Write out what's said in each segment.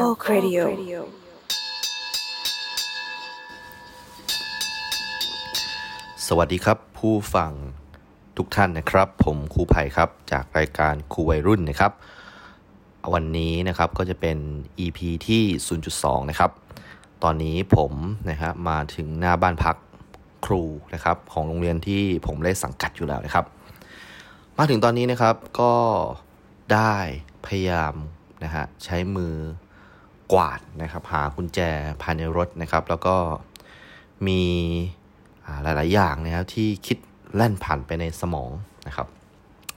Talk Radio สวัสดีครับผู้ฟังทุกท่านนะครับ ผมครูไผ่ครับ จากรายการครูวัยรุ่นนะครับ วันนี้นะครับก็จะเป็น EP ที่ 0.2 นะครับ ตอนนี้ผมนะครับมาถึงหน้าบ้านพักครูนะครับ ของโรงเรียนที่ผมได้สังกัดอยู่แล้วนะครับ มาถึงตอนนี้นะครับก็ได้พยายามนะฮะใช้มือ กวาดนะครับ หากุญแจภายในรถนะครับ แล้วก็มีหลาย ๆ อย่างนะครับที่คิดแล่นผ่านไปในสมองนะครับ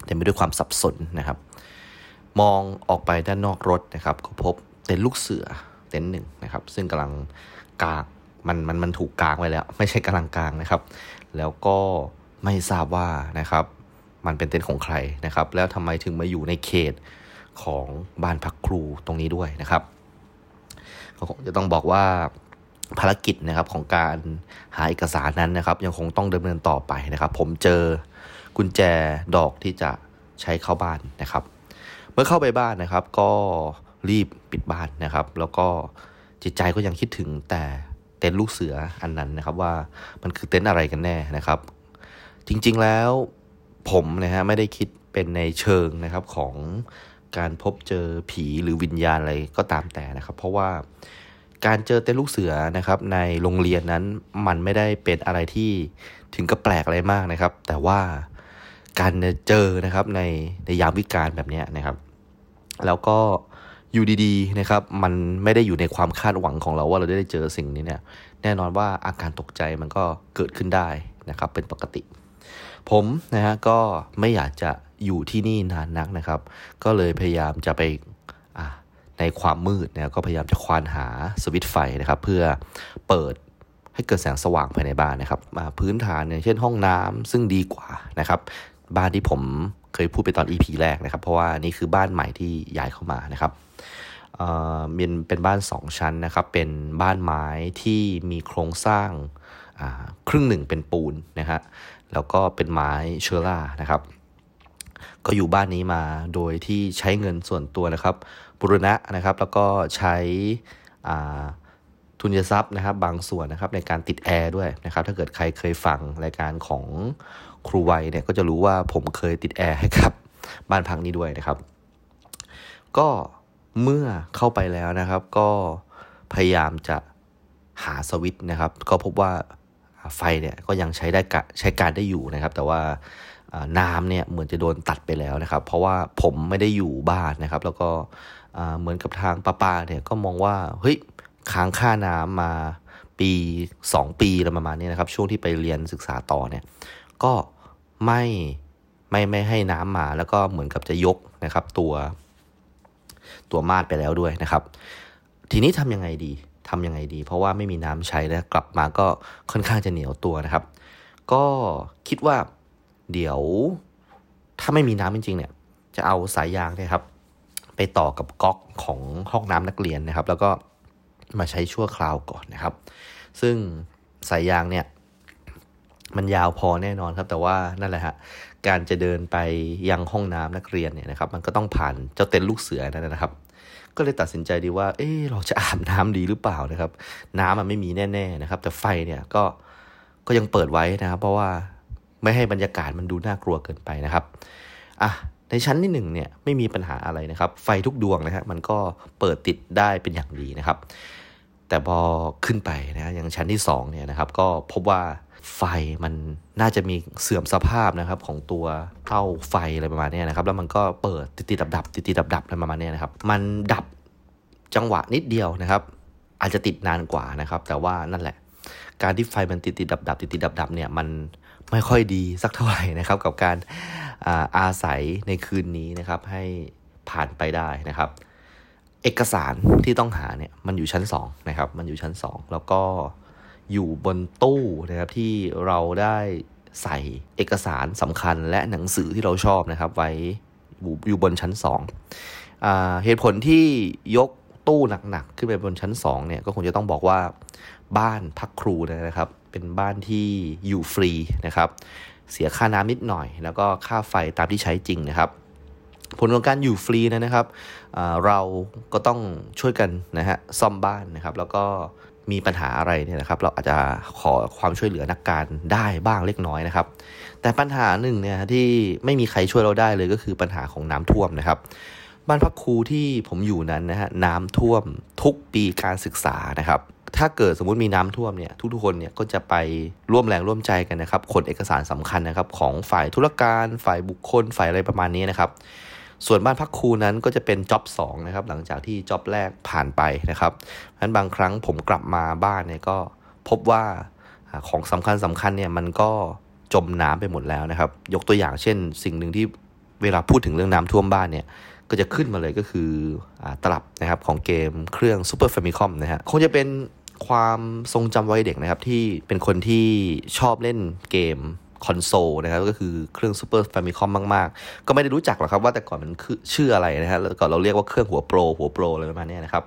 เต็มไปด้วยความสับสนนะครับ มองออกไปด้านนอกรถนะครับ ก็พบเต็นท์ลูกเสือเต็นท์หนึ่งนะครับ ซึ่งกำลังกางมันมันมันถูกกางไว้แล้ว ไม่ใช่กำลังกางนะครับ แล้วก็ไม่ทราบว่านะครับ มันเป็นเต็นท์ของใครนะครับ แล้วทำไมถึงมาอยู่ในเขตของบ้านพักครูตรงนี้ด้วยนะครับ ก็คงจะต้องบอกว่าภารกิจนะครับของการหาเอกสารนั้นนะครับ ยังคงต้องดำเนินต่อไปนะครับ ผมเจอกุญแจดอกที่จะใช้เข้าบ้านนะครับ เมื่อเข้าไปบ้านนะครับ ก็รีบปิดบ้านนะครับ แล้วก็จิตใจก็ยังคิดถึงแต่เต็นท์ลูกเสืออันนั้นนะครับ ว่ามันคือเต็นท์อะไรกันแน่นะครับ จริงๆแล้วผมนะฮะไม่ได้คิดเป็นในเชิงนะครับของ การพบเจอผีหรือวิญญาณอะไรก็ตามแต่นะครับ เพราะว่าการเจอเต้นลูกเสือนะครับ ในโรงเรียนนั้นมันไม่ได้เป็นอะไรที่ถึงกับแปลกอะไรมากนะครับ แต่ว่าการเจอนะครับในในยามวิกาลแบบนี้นะครับ แล้วก็อยู่ดีๆนะครับ มันไม่ได้อยู่ในความคาดหวังของเราว่าเราได้เจอสิ่งนี้เนี่ย แน่นอนว่าอาการตกใจมันก็เกิดขึ้นได้นะครับ เป็นปกติ ผมนะฮะก็ไม่อยากจะอยู่ที่นี่นานนักนะครับ ก็เลยพยายามจะไปในความมืดเนี่ยก็พยายามจะควานหาสวิตช์ไฟนะครับ เพื่อเปิดให้เกิดแสงสว่างภายในบ้านนะครับมาพื้นฐานอย่างเช่นห้องน้ำซึ่งดีกว่านะครับ บ้านที่ผมเคยพูดไปตอน EP แรกนะครับ เพราะว่านี่คือบ้านใหม่ที่ย้ายเข้ามานะครับเอ่อเป็นเป็นบ้าน 2 ชั้นนะครับ เป็นบ้านไม้ที่มีโครงสร้างครึ่งหนึ่งเป็นปูนนะฮะแล้วก็เป็นไม้เชอร่านะครับ ก็อยู่บ้านนี้มาโดยที่ใช้เงินส่วนตัวนะครับบุรณะนะครับแล้วก็ใช้ทุนทรัพย์นะครับบางส่วนนะครับในการติดแอร์ด้วยนะครับถ้าเกิดใครเคยฟังรายการของครูไวเนี่ยก็จะรู้ว่าผมเคยติดแอร์ให้ครับบ้านพักนี้ด้วยนะครับ ก็เมื่อเข้าไปแล้วนะครับ ก็พยายามจะหาสวิตช์นะครับ ก็พบว่าไฟเนี่ยก็ยังใช้ได้ใช้การได้อยู่นะครับ แต่ว่า น้ำเนี่ยเหมือนจะโดนตัดไปแล้วนะครับ เพราะว่าผมไม่ได้อยู่บ้านนะครับ แล้วก็เหมือนกับทางป้าปาเนี่ยก็มองว่าเฮ้ยค้างค่าน้ำมาปี 2 ปีอะไรประมาณนี้นะครับ ช่วงที่ไปเรียนศึกษาต่อเนี่ยก็ไม่ไม่ไม่ให้น้ำมาแล้วก็เหมือนกับจะยกนะครับตัวตัวมาดไปแล้วด้วยนะครับ ทีนี้ทำยังไงดีทำยังไงดี เพราะว่าไม่มีน้ำใช้แล้วกลับมาก็ค่อนข้างจะเหนียวตัวนะครับ ก็คิดว่า เดี๋ยวถ้าไม่มีน้ำจริงๆเนี่ย จะเอาสายยางเนะครับ ไปต่อกับก๊อกของห้องน้ำนักเรียนนะครับ แล้วก็มาใช้ชั่วคราวก่อนนะครับ ซึ่งสายยางเนี่ย มันยาวพอแน่นอนครับ แต่ว่านั่นแหละฮะการจะเดินไปยังห้องน้ำนักเรียนเนี่ยนะครับ มันก็ต้องผ่านเจ้าเต็นท์ลูกเสือนั่นนะครับ ก็เลยตัดสินใจดีว่า เออเราจะอาบน้ำดีหรือเปล่านะครับ น้ำมันไม่มีแน่ ๆนะครับ แต่ไฟเนี่ยก็ก็ยังเปิดไว้นะครับ เพราะว่า ไม่ให้บรรยากาศมันดูน่ากลัวเกินไปนะครับอะในชั้นที่หนึ่งเนี่ยไม่มีปัญหาอะไรนะครับ ไฟทุกดวงนะฮะมันก็เปิดติดได้เป็นอย่างดีนะครับ แต่พอขึ้นไปนะอย่างชั้นที่2เนี่ยนะครับ ก็พบว่าไฟมันน่าจะมีเสื่อมสภาพนะครับของตัวเต้าไฟอะไรประมาณนี้นะครับ แล้วมันก็เปิดติดติดดับดับติดติดดับดับอะไรประมาณนี้นะครับ มันดับจังหวะนิดเดียวนะครับ อาจจะติดนานกว่านะครับ แต่ว่านั่นแหละ การที่ไฟมันติดติดดับดับติดติดดับดับเนี่ยมัน ไม่ค่อยดีสักเท่าไหร่นะครับ กับการอาอาศัยในคืนนี้นะครับ ให้ผ่านไปได้นะครับ เอกสารที่ต้องหาเนี่ยมันอยู่ชั้น2นะครับ มันอยู่ชั้น 2 แล้วก็อยู่บนตู้นะครับที่เราได้ใส่เอกสารสำคัญและหนังสือที่เราชอบนะครับ ไว้อยู่บนชั้น2อ่าเหตุผลที่ยกตู้หนักๆขึ้นไปบนชั้น2เนี่ยก็คงจะต้องบอกว่าบ้านพักครูนะครับ เป็นบ้านที่อยู่ฟรีนะครับ เสียค่าน้ำนิดหน่อย แล้วก็ค่าไฟตามที่ใช้จริงนะครับ ผลของการอยู่ฟรีนะครับ เราก็ต้องช่วยกันนะฮะซ่อมบ้านนะครับ แล้วก็มีปัญหาอะไรเนี่ยนะครับ เราอาจจะขอความช่วยเหลือนักการได้บ้างเล็กน้อยนะครับ แต่ปัญหาหนึ่งเนี่ยที่ไม่มีใครช่วยเราได้เลยก็คือปัญหาของน้ำท่วมนะครับ บ้านพักครูที่ผมอยู่นั้นนะฮะน้ำท่วมทุกปีการศึกษานะครับ ถ้าเกิดสมมติมีน้ำท่วมเนี่ยทุกๆคนเนี่ยก็จะไปร่วมแรงร่วมใจกันนะครับขนเอกสารสำคัญนะครับของฝ่ายธุรการฝ่ายบุคคล ฝ่ายอะไรประมาณนี้นะครับ ส่วนบ้านพักครูนั้นก็จะเป็นจ็อบ2นะครับหลังจากที่จ็อบแรกผ่านไปนะครับเพราะฉะนั้นบางครั้งผมกลับมาบ้านเนี่ยก็พบว่าของสำคัญสำคัญเนี่ยมันก็จมน้ำไปหมดแล้วนะครับ ยกตัวอย่างเช่น สิ่งหนึ่งที่เวลาพูดถึงเรื่องน้ำท่วมบ้านเนี่ยก็จะขึ้นมาเลยก็คือตลับนะครับของเกมเครื่อง Super Famicom นะฮะคงจะเป็น ความทรงจำวัยเด็กนะครับ ที่เป็นคนที่ชอบเล่นเกมคอนโซลนะครับก็คือเครื่อง Super Famicom มาก ๆ ก็ไม่ได้รู้จักหรอกครับว่าแต่ก่อนมันคือชื่ออะไรนะฮะแล้วก่อนเราเรียกว่าเครื่องหัวโปรหัวโปรอะไรประมาณนี้นะครับ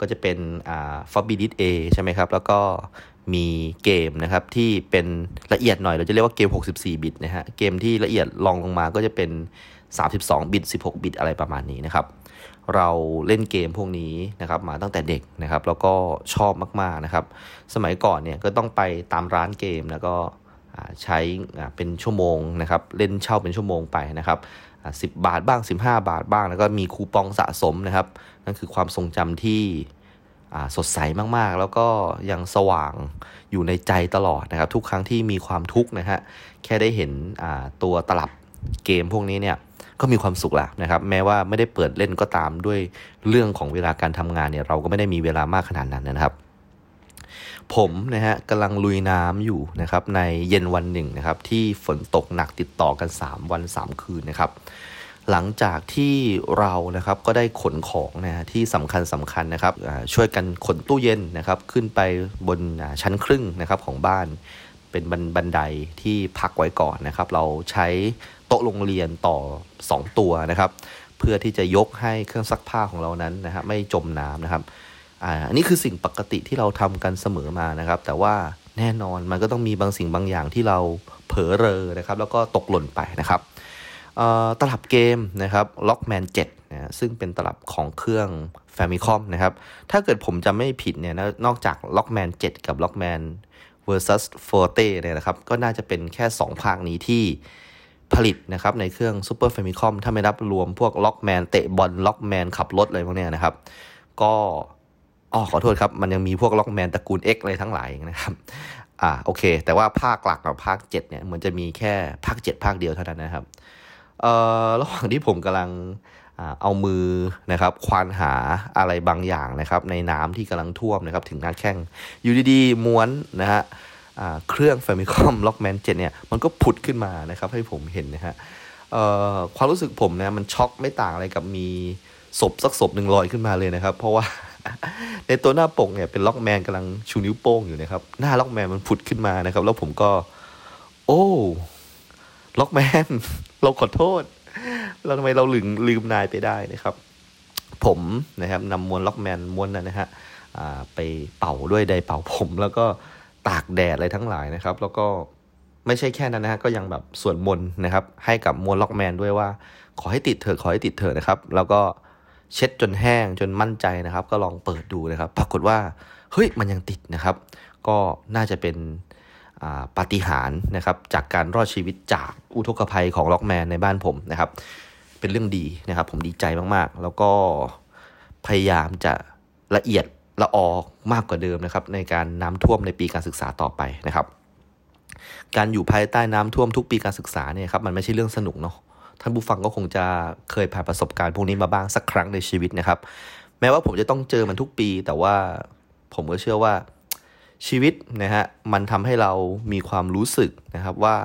ก็จะเป็นอ่า floppy disk เอใช่ไหมครับ แล้วก็มีเกมนะครับที่เป็นละเอียดหน่อยเราจะเรียกว่าเกม 64 บิตนะฮะเกมที่ละเอียดรองลงมาก็จะเป็น 32 บิต 16 บิตอะไรประมาณนี้นะครับ เราเล่นเกมพวกนี้นะครับมาตั้งแต่เด็กนะครับแล้วก็ชอบมากๆนะครับ สมัยก่อนเนี่ยก็ต้องไปตามร้านเกมแล้วก็ใช้เป็นชั่วโมงนะครับเล่นเช่าเป็นชั่วโมงไปนะครับสิบบาทบ้าง 15 บาทบ้าง แล้วก็มีคูปองสะสมนะครับ นั่นคือความทรงจำที่สดใสมากๆ แล้วก็ยังสว่างอยู่ในใจตลอดนะครับ ทุกครั้งที่มีความทุกข์นะฮะแค่ได้เห็นตัวตลับเกมพวกนี้เนี่ย ก็มีความสุขแล้วนะครับแม้ว่าไม่ได้เปิดเล่นก็ตามด้วยเรื่องของเวลาการทำงานเนี่ยเราก็ไม่ได้มีเวลามากขนาดนั้นนะครับ ผมนะฮะกำลังลุยน้ำอยู่นะครับในเย็นวันหนึ่งนะครับที่ฝนตกหนักติดต่อกัน 3 วัน 3 คืนนะครับหลังจากที่เรานะครับก็ได้ขนของนะฮะที่สำคัญสำคัญนะครับช่วยกันขนตู้เย็นนะครับขึ้นไปบนชั้นครึ่งนะครับของบ้านเป็นบันไดที่พักไว้ก่อนนะครับ เราใช้ โต๊ะโรงเรียนต่อ 2 ตัวนะครับ เพื่อที่จะยกให้เครื่องซักผ้าของเรานั้นนะฮะไม่จมน้ำนะครับอันนี้คือสิ่งปกติที่เราทำกันเสมอมานะครับ แต่ว่าแน่นอนมันก็ต้องมีบางสิ่งบางอย่างที่เราเผลอเรอนะครับ แล้วก็ตกหล่นไปนะครับตลับเกมนะครับ Lockman 7นะซึ่งเป็นตลับของเครื่อง Famicom นะครับ ถ้าเกิดผมจำไม่ผิดเนี่ยนะนอกจาก Lockman 7 กับ Lockman versus Forte เนี่ยนะครับ ก็น่าจะเป็นแค่ 2 ภาคนี้ที่ ผลิตนะครับในเครื่อง Super Famicom ถ้าไม่นับรวมพวก Lockman เตะบอล Lockman ขับรถอะไรพวกนี้นะครับ ก็อ๋อขอโทษครับ มันยังมีพวกล็อกแมนตระกูล X อะไรทั้งหลายนะครับอ่าโอเค แต่ว่าภาคหลักกับภาค 7 เนี่ยเหมือนจะมีแค่ภาค 7 ภาคเดียวเท่านั้นนะครับเอ่อระหว่างที่ผมกำลังเอามือนะครับควานหาอะไรบางอย่างนะครับ ในน้ำที่กำลังท่วมนะครับ ถึงหน้าแข้งอยู่ดีๆม้วนนะฮะ เครื่อง Famicom Lockman 7เนี่ยมันก็ผุดขึ้นมานะครับให้ผมเห็นนะฮะความรู้สึกผมนะมันช็อกไม่ต่างอะไรกับมีศพสักศพหนึ่งลอยขึ้นมาเลยนะครับ เพราะว่าในตัวหน้าปกเนี่ยเป็นล็อกแมนกำลังชูนิ้วโป้งอยู่นะครับหน้าล็อกแมนมันผุดขึ้นมานะครับ แล้วผมก็ โอ้ล็อกแมนเราขอโทษ เราทำไมเราลืมลืมนายไปได้นะครับ ผมนะครับนำมวลล็อกแมนมวลนั้นนะฮะไปเป่าด้วยไดเป่าผม แล้วก็ ตากแดดอะไรทั้งหลายนะครับ แล้วก็ไม่ใช่แค่นั้นนะฮะก็ยังแบบสวนมน์นะครับ ให้กับมวลล็อกแมนด้วยว่า ขอให้ติดเถอะขอให้ติดเถอะนะครับ แล้วก็เช็ดจนแห้งจนมั่นใจนะครับ ก็ลองเปิดดูนะครับ ปรากฏว่าเฮ้ยมันยังติดนะครับ ก็น่าจะเป็นปาฏิหาริย์นะครับ จากการรอดชีวิตจากอุทกภัยของล็อกแมนในบ้านผมนะครับ เป็นเรื่องดีนะครับ ผมดีใจมากๆ แล้วก็พยายามจะละเอียด ละออกมากกว่าเดิมนะครับในการน้ำท่วมในปีการศึกษาต่อไปนะครับ การอยู่ภายใต้น้ำท่วมทุกปีการศึกษาเนี่ยครับมันไม่ใช่เรื่องสนุกเนาะท่านผู้ฟังก็คงจะเคยผ่านประสบการณ์พวกนี้มาบ้างสักครั้งในชีวิตนะครับ แม้ว่าผมจะต้องเจอมันทุกปี แต่ว่าผมก็เชื่อว่าชีวิตนะฮะมันทำให้เรามีความรู้สึกนะครับว่า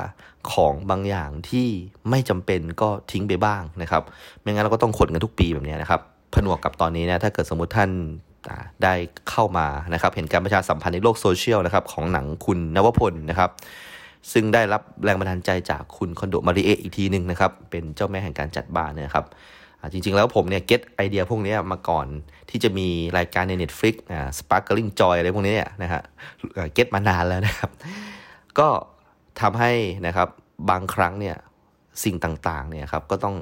ของบางอย่างที่ไม่จำเป็นก็ทิ้งไปบ้างนะครับ ไม่งั้นเราก็ต้องขนกันทุกปีแบบนี้นะครับ ผนวกกับตอนนี้นะถ้าเกิดสมมติท่าน ได้เข้ามานะครับเห็นการประชาสัมพันธ์ในโลกโซเชียลนะครับของหนังคุณนวพลนะครับซึ่งได้รับแรงบันดาลใจจากคุณคอนโดมาริเออีกทีหนึ่งนะครับเป็นเจ้าแม่แห่งการจัดบ้านนะครับจริงๆ แล้วผมเนี่ยเก็ตไอเดียพวกนี้มาก่อนที่จะมีรายการใน Netflix อ่า Sparkling Joy อะไรพวกนี้เนี่ยนะฮะเก็ตมานานแล้วนะครับ ก็ทำให้นะครับบางครั้งเนี่ยสิ่งต่างๆเนี่ยครับก็ต้อง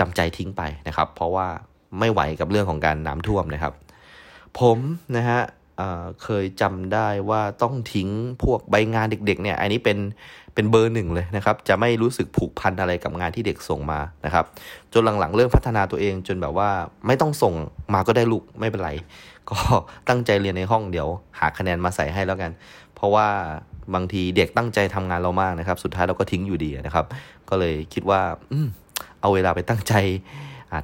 จำใจทิ้งไปนะครับ เพราะว่าไม่ไหวกับเรื่องของการน้ำท่วมนะครับ ผมนะฮะเคยจำได้ว่าต้องทิ้งพวกใบงานเด็ก ๆ เนี่ย อันนี้เป็นเป็นเบอร์หนึ่งเลยนะครับ จะไม่รู้สึกผูกพันอะไรกับงานที่เด็กส่งมานะครับ จนหลังๆ เริ่มพัฒนาตัวเองจนแบบว่าไม่ต้องส่งมาก็ได้ลูกไม่เป็นไร ก็ตั้งใจเรียนในห้องเดี๋ยว หาคะแนนมาใส่ให้แล้วกัน เพราะว่าบางทีเด็กตั้งใจทำงานเรามากนะครับ สุดท้ายเราก็ทิ้งอยู่ดีนะครับ ก็เลยคิดว่า อืเอาเวลาไปตั้งใจ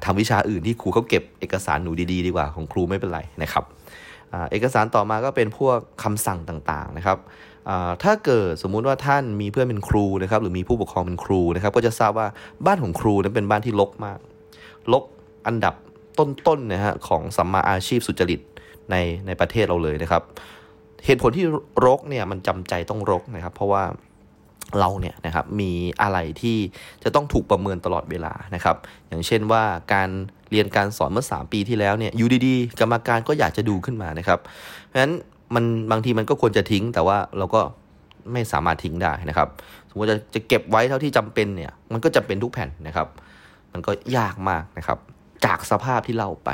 ทำวิชาอื่นที่ครูเขาเก็บเอกสารหนูดีๆ ดีกว่าของครูไม่เป็นไรนะครับเอกสารต่อมาก็เป็นพวกคำสั่งต่างๆนะครับถ้าเกิดสมมุติว่าท่านมีเพื่อนเป็นครูนะครับหรือมีผู้ปกครองเป็นครูนะครับ ก็จะทราบว่าบ้านของครูนั้นเป็นบ้านที่รกมากรกอันดับต้นๆนะฮะของสัมมาอาชีพสุจริตในในประเทศเราเลยนะครับ เหตุผลที่รกเนี่ยมันจำใจต้องรกนะครับ เพราะว่า เราเนี่ยนะครับมีอะไรที่จะต้องถูกประเมินตลอดเวลานะครับ อย่างเช่นว่าการเรียนการสอนเมื่อ 3 ปีที่แล้วเนี่ยอยู่ดีๆกรรมการก็อยากจะดูขึ้นมานะครับ เพราะฉะนั้นมันบางทีมันก็ควรจะทิ้ง แต่ว่าเราก็ไม่สามารถทิ้งได้นะครับ สมมติจะจะเก็บไว้เท่าที่จำเป็นเนี่ยมันก็จะเป็นทุกแผ่นนะครับ มันก็ยากมากนะครับ จากสภาพที่เล่าไป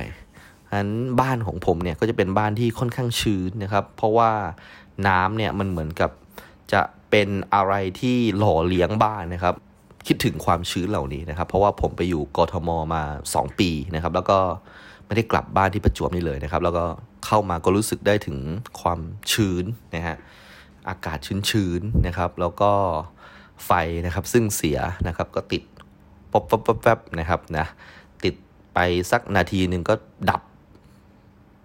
ฉะนั้นบ้านของผมเนี่ยก็จะเป็นบ้านที่ค่อนข้างชื้นนะครับ เพราะว่าน้ำเนี่ยมันเหมือนกับจะ เป็นอะไรที่หล่อเลี้ยงบ้านนะครับ คิดถึงความชื้นเหล่านี้นะครับ เพราะว่าผมไปอยู่กทมมา 2 ปีนะครับ แล้วก็ไม่ได้กลับบ้านที่ประจวบนี่เลยนะครับ แล้วก็เข้ามาก็รู้สึกได้ถึงความชื้นนะฮะอากาศชื้นๆนะครับ แล้วก็ไฟนะครับซึ่งเสียนะครับก็ติดป๊บป๊บป๊บป๊บนะครับนะติดไปสักนาทีหนึ่งก็ดับ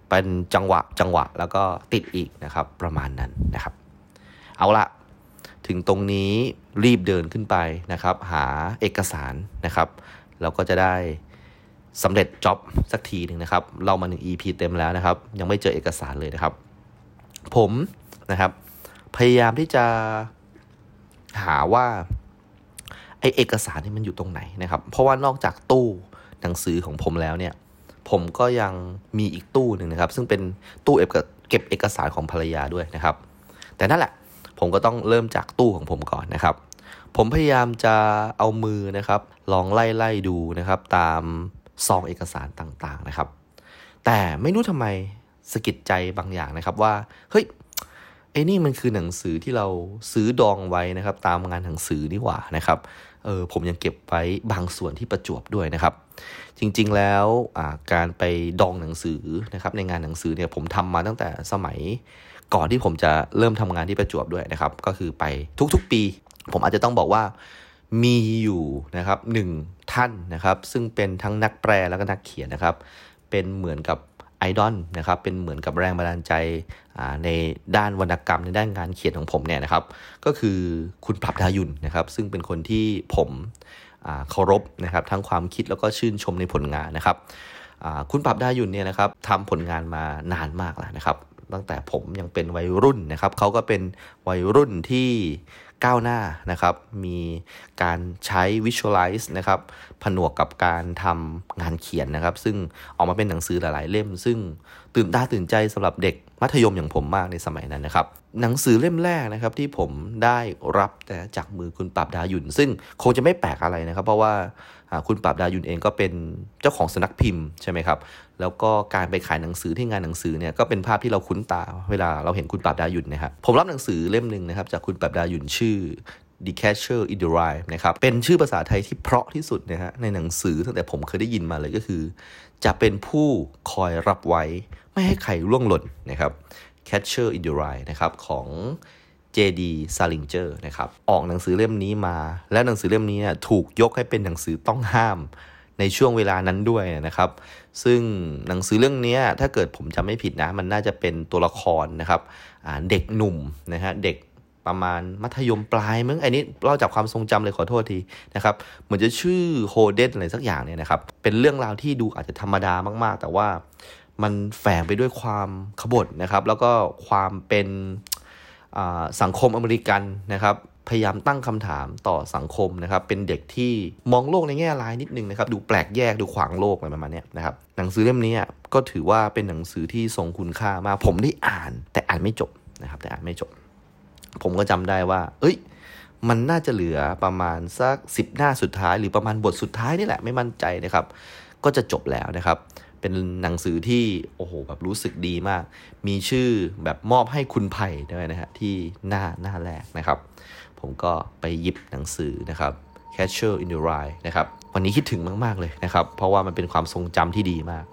เป็นจังหวะจังหวะแล้วก็ติดอีกนะครับประมาณนั้นนะครับ เอาละ ถึงตรงนี้รีบเดินขึ้นไปนะครับ หาเอกสารนะครับแล้วก็จะได้สำเร็จจ็อบสักทีหนึ่งนะครับเรามาหนึ่ง EP เต็มแล้วนะครับ ยังไม่เจอเอกสารเลยนะครับ ผมนะครับ พยายามที่จะหาว่าไอเอกสารนี่มันอยู่ตรงไหนนะครับ เพราะว่านอกจากตู้หนังสือของผมแล้วเนี่ย ผมก็ยังมีอีกตู้หนึ่งนะครับ ซึ่งเป็นตู้เก็บเอกสารของภรรยาด้วยนะครับ แต่นั่นแหละ ผมก็ต้องเริ่มจากตู้ของผมก่อนนะครับ ผมพยายามจะเอามือนะครับ ลองไล่ไล่ดูนะครับ ตามซองเอกสารต่างๆนะครับ แต่ไม่รู้ทำไมสะกิดใจบางอย่างนะครับว่าเฮ้ยไอ้นี่มันคือหนังสือที่เราซื้อดองไว้นะครับ ตามงานหนังสือนี่หว่านะครับเออผมยังเก็บไว้บางส่วนที่ประจวบด้วยนะครับ จริงๆแล้วการไปดองหนังสือนะครับ ในงานหนังสือเนี่ยผมทำมาตั้งแต่สมัย ก่อนที่ผมจะเริ่มทำงานที่ประจวบด้วยนะครับ ก็คือไปทุกๆปี ผมอาจจะต้องบอกว่ามีอยู่นะครับหนึ่งท่านนะครับ ซึ่งเป็นทั้งนักแปลแล้วก็นักเขียนนะครับ เป็นเหมือนกับไอดอลนะครับ เป็นเหมือนกับแรงบันดาลใจในด้านวรรณกรรมในด้านงานเขียนของผมเนี่ยนะครับ ก็คือคุณปรับดายุนนะครับ ซึ่งเป็นคนที่ผมเคารพนะครับ ทั้งความคิดแล้วก็ชื่นชมในผลงานนะครับคุณปรับดายุนเนี่ยนะครับทำผลงานมานานมากแล้วนะครับ ตั้งแต่ผมยังเป็นวัยรุ่นนะครับเขาก็เป็นวัยรุ่นที่ก้าวหน้านะครับ มีการใช้ visualize นะครับ ผนวกกับการทำงานเขียนนะครับ ซึ่งออกมาเป็นหนังสือหลาย ๆ เล่ม ซึ่งตื่นตาตื่นใจสำหรับเด็กมัธยมอย่างผมมากในสมัยนั้นนะครับ หนังสือเล่มแรกนะครับที่ผมได้รับจากมือคุณปราบดาหยุ่น ซึ่งคงจะไม่แปลกอะไรนะครับ เพราะว่า คุณปราบดายุนเองก็เป็นเจ้าของสนักพิมพ์ใช่ไหมครับ แล้วก็การไปขายหนังสือที่งานหนังสือเนี่ยก็เป็นภาพที่เราคุ้นตา เวลาเราเห็นคุณปราบดายุนนะครับผมรับหนังสือเล่มหนึ่งนะครับจากคุณปราบดายุนชื่อ The Catcher in the Rye นะครับ เป็นชื่อภาษาไทยที่เพราะที่สุดนะฮะในหนังสือตั้งแต่ผมเคยได้ยินมาเลยก็คือ จะเป็นผู้คอยรับไว้ ไม่ให้ใครล่วงหล่นนะครับ Catcher in the Rye นะครับของ J.D. Salinger นะครับออกหนังสือเล่มนี้มา และหนังสือเล่มนี้ถูกยกให้เป็นหนังสือต้องห้ามในช่วงเวลานั้นด้วยนะครับ ซึ่งหนังสือเรื่องนี้ถ้าเกิดผมจำไม่ผิดนะ มันน่าจะเป็นตัวละครนะครับเด็กหนุ่มนะฮะเด็กประมาณมัธยมปลายมึงไอ้นี้เล่าจากความทรงจำเลยขอโทษทีนะครับเหมือนจะชื่อโฮเดนอะไรสักอย่างเนี่ยนะครับ เป็นเรื่องราวที่ดูอาจจะธรรมดามาก ๆ แต่ว่ามันแฝงไปด้วยความขบฏนะครับ แล้วก็ความเป็น สังคมอเมริกันนะครับพยายามตั้งคำถามต่อสังคมนะครับ เป็นเด็กที่มองโลกในแง่ร้ายนิดนึงนะครับ ดูแปลกแยกดูขวางโลกอะไรประมาณนี้นะครับ หนังสือเล่มนี้ก็ถือว่าเป็นหนังสือที่ทรงคุณค่ามาก ผมได้อ่าน แต่อ่านไม่จบนะครับ แต่อ่านไม่จบ ผมก็จำได้ว่า เอ้ย มันน่าจะเหลือประมาณสักสิบหน้าสุดท้าย หรือประมาณบทสุดท้ายนี่แหละ ไม่มั่นใจนะครับ ก็จะจบแล้วนะครับ เป็นหนังสือที่โอ้โหแบบรู้สึกดีมาก มีชื่อแบบมอบให้คุณไผ่ด้วยนะฮะที่หน้าหน้าแรกนะครับ ผมก็ไปหยิบหนังสือนะครับ Catcher in the Rye นะครับวันนี้คิดถึงมาก ๆ เลยนะครับ เพราะว่ามันเป็นความทรงจำที่ดีมาก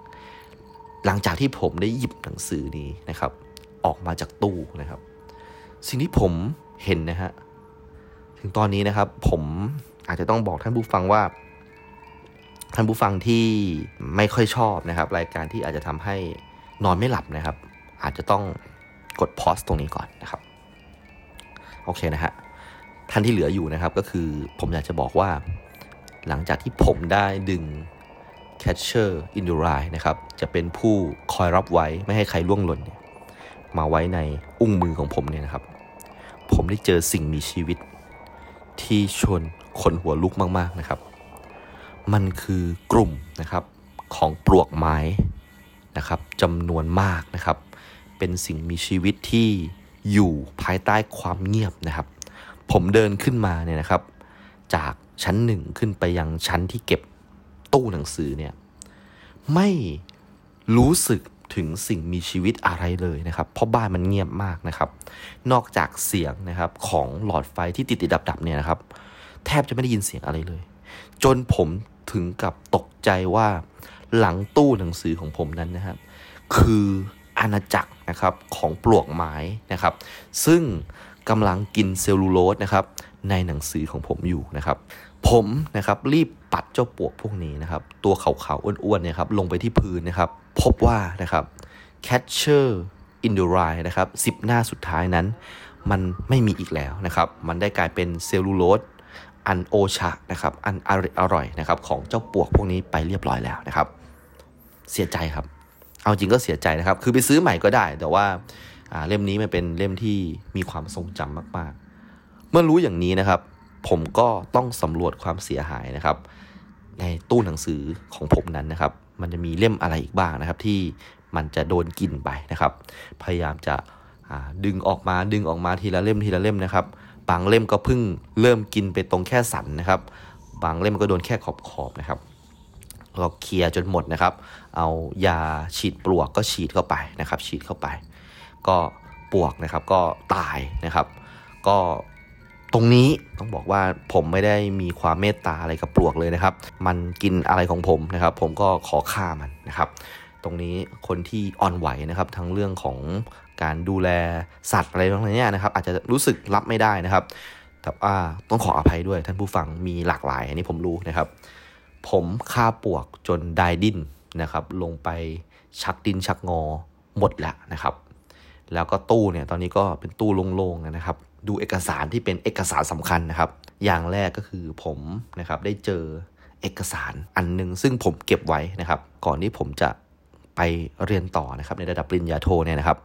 หลังจากที่ผมได้หยิบหนังสือนี้นะครับ ออกมาจากตู้นะครับ สิ่งที่ผมเห็นนะฮะถึงตอนนี้นะครับ ผมอาจจะต้องบอกท่านผู้ฟังว่า ท่านผู้ฟังที่ไม่ค่อยชอบนะครับ รายการที่อาจจะทำให้นอนไม่หลับนะครับ อาจจะต้องกดพอสตรงนี้ก่อนนะครับ โอเคนะฮะท่านที่เหลืออยู่นะครับก็คือผมอยากจะบอกว่า หลังจากที่ผมได้ดึง Catcher in the Rye นะครับ จะเป็นผู้คอยรับไว้ไม่ให้ใครล่วงหล่นมาไว้ในอุ้งมือของผมเนี่ยนะครับ ผมได้เจอสิ่งมีชีวิตที่ชวนคนหัวลุกมาก ๆ นะครับ มันคือกลุ่มนะครับของปลวกไม้นะครับจำนวนมากนะครับ เป็นสิ่งมีชีวิตที่อยู่ภายใต้ความเงียบนะครับ ผมเดินขึ้นมาเนี่ยนะครับ จากชั้นหนึ่งขึ้นไปยังชั้นที่เก็บตู้หนังสือเนี่ยไม่รู้สึกถึงสิ่งมีชีวิตอะไรเลยนะครับ เพราะบ้านมันเงียบมากนะครับ นอกจากเสียงนะครับของหลอดไฟที่ติดติดดับดับๆเนี่ยนะครับ แทบจะไม่ได้ยินเสียงอะไรเลย จนผมถึงกับตกใจว่าหลังตู้หนังสือของผมนั้นนะครับ คืออาณาจักรนะครับของปลวกไม้นะครับ ซึ่งกำลังกินเซลลูโลสนะครับ ในหนังสือของผมอยู่นะครับ ผมนะครับรีบปัดเจ้าปลวกพวกนี้นะครับ ตัวขาวๆอ้วนๆเนี่ยครับลงไปที่พื้นนะครับ พบว่านะครับ Catcher in the Rye นะครับสิบหน้าสุดท้ายนั้น มันไม่มีอีกแล้วนะครับ มันได้กลายเป็นเซลลูโลส อันโอชะนะครับอันอร่อยนะครับของเจ้าปวกพวกนี้ไปเรียบร้อยแล้วนะครับ เสียใจครับ เอาจริงก็เสียใจนะครับ คือไปซื้อใหม่ก็ได้ แต่ว่าเล่มนี้มันเป็นเล่มที่มีความทรงจำมาก ๆ เมื่อรู้อย่างนี้นะครับ ผมก็ต้องสำรวจความเสียหายนะครับ ในตู้หนังสือของผมนั้นนะครับ มันจะมีเล่มอะไรอีกบ้างนะครับ ที่มันจะโดนกินไปนะครับ พยายามจะดึงออกมาดึงออกมาทีละเล่มทีละเล่มนะครับ บางเล่มก็เพิ่งเริ่มกินไปตรงแค่สันนะครับ บางเล่มก็โดนแค่ขอบขอบนะครับเราเคลียร์จนหมดนะครับ เอายาฉีดปลวกก็ฉีดเข้าไปนะครับ ฉีดเข้าไป ก็ปลวกนะครับก็ตายนะครับ ก็ตรงนี้ต้องบอกว่าผมไม่ได้มีความเมตตาอะไรกับปลวกเลยนะครับ มันกินอะไรของผมนะครับ ผมก็ขอฆ่ามันนะครับ ตรงนี้คนที่อ่อนไหวนะครับ ทั้งเรื่องของ การดูแลสัตว์อะไรพวกนี้นะครับอาจจะรู้สึกรับไม่ได้นะครับ แต่ว่าต้องขออภัยด้วยท่านผู้ฟังมีหลากหลาย อันนี้ผมรู้นะครับ ผมฆ่าปวกจนได้ดิ้นนะครับ ลงไปชักดินชักงอหมดแล้วนะครับ แล้วก็ตู้เนี่ยตอนนี้ก็เป็นตู้โล่งๆนะครับ ดูเอกสารที่เป็นเอกสารสำคัญนะครับ อย่างแรกก็คือผมนะครับได้เจอเอกสารอันหนึงซึ่งผมเก็บไว้นะครับ ก่อนที่ผมจะไปเรียนต่อนะครับในระดับปริญญาโทเนี่ยนะครับ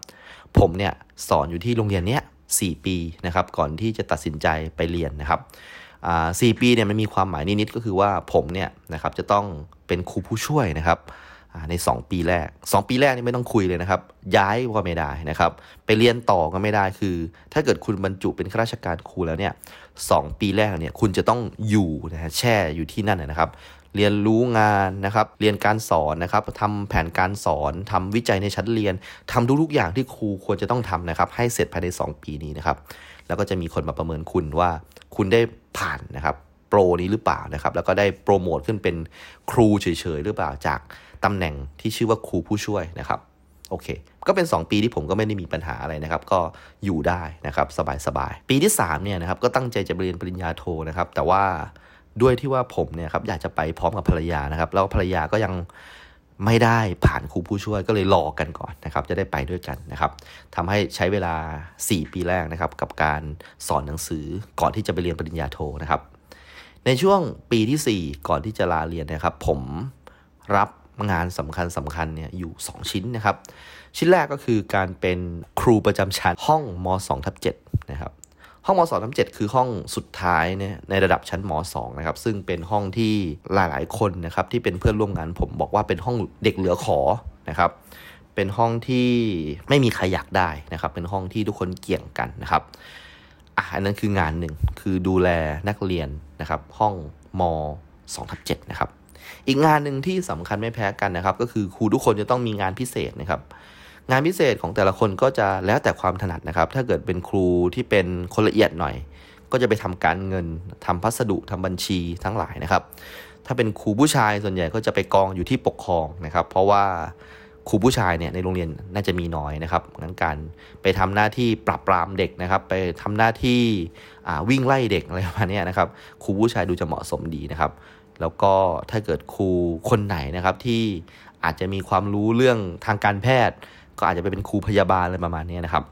ผมเนี่ยสอนอยู่ที่โรงเรียนเนี้ยสี่ปีนะครับก่อนที่จะตัดสินใจไปเรียนนะครับอ่าสี่ปีเนี่ยมันมีความหมายนิดๆก็คือว่าผมเนี่ยนะครับจะต้องเป็นครูผู้ช่วยนะครับอ่าใน 2 ปีแรก 2 ปีแรกนี่ไม่ต้องคุยเลยนะครับ ย้ายก็ไม่ได้นะครับ ไปเรียนต่อก็ไม่ได้คือ ถ้าเกิดคุณบรรจุเป็นข้าราชการครูแล้วเนี่ยสองปีแรกเนี่ยคุณจะต้องอยู่นะฮะแช่อยู่ที่นั่นนะครับ เรียนรู้งานนะครับ เรียนการสอนนะครับทำแผนการสอนทำวิจัยในชั้นเรียนทำทุกๆอย่างที่ครูควรจะต้องทำนะครับ ให้เสร็จภายใน 2 ปีนี้นะครับ แล้วก็จะมีคนมาประเมินคุณว่าคุณได้ผ่านนะครับโปรนี้หรือเปล่านะครับ แล้วก็ได้โปรโมทขึ้นเป็นครูเฉยๆหรือเปล่าจากตำแหน่งที่ชื่อว่าครูผู้ช่วยนะครับโอเค ก็เป็น 2 ปีที่ผมก็ไม่ได้มีปัญหาอะไรนะครับ ก็อยู่ได้นะครับ สบายๆ ปีที่ 3 เนี่ยนะครับ ก็ตั้งใจจะเรียนปริญญาโทนะครับ แต่ว่า ด้วยที่ว่าผมเนี่ยครับอยากจะไปพร้อมกับภรรยานะครับ แล้วภรรยาก็ยังไม่ได้ผ่านครูผู้ช่วยก็เลยรอกันก่อนนะครับ จะได้ไปด้วยกันนะครับทำให้ใช้เวลา 4 ปีแรกนะครับ กับการสอนหนังสือก่อนที่จะไปเรียนปริญญาโทนะครับ ในช่วงปีที่ 4 ก่อนที่จะลาเรียนนะครับ ผมรับงานสำคัญสำคัญเนี่ยอยู่ 2 ชิ้นนะครับ ชิ้นแรกก็คือการเป็นครูประจำชั้นห้องม 2 ทับ7นะครับ ห้องม2ทับ7คือห้องสุดท้ายเนี่ยในระดับชั้นม2นะครับซึ่งเป็นห้องที่หลาย ๆ คนนะครับที่เป็นเพื่อนร่วมงานผมบอกว่าเป็นห้องเด็กเหลือขอนะครับเป็นห้องที่ไม่มีใครอยากได้นะครับ เป็นห้องที่ทุกคนเกี่ยงกันนะครับอะอันนั้นคืองานหนึ่งคือดูแลนักเรียนนะครับ ห้องม2ทับ7นะครับ อีกงานหนึ่งที่สำคัญไม่แพ้กันนะครับ ก็คือครูทุกคนจะต้องมีงานพิเศษนะครับ งานพิเศษของแต่ละคนก็จะแล้วแต่ความถนัดนะครับ ถ้าเกิดเป็นครูที่เป็นคนละเอียดหน่อย ก็จะไปทำการเงินทำพัสดุทำบัญชีทั้งหลายนะครับ ถ้าเป็นครูผู้ชายส่วนใหญ่ก็จะไปกองอยู่ที่ปกครองนะครับ เพราะว่าครูผู้ชายเนี่ยในโรงเรียนน่าจะมีน้อยนะครับงั้นการไปทำหน้าที่ปรับปรามเด็กนะครับ ไปทำหน้าที่วิ่งไล่เด็กอะไรประมาณนี้นะครับครูผู้ชายดูจะเหมาะสมดีนะครับ แล้วก็ถ้าเกิดครูคนไหนนะครับที่อาจจะมีความรู้เรื่องทางการแพทย์ ก็อาจจะไปเป็นครูพยาบาลอะไรประมาณนี้นะครับ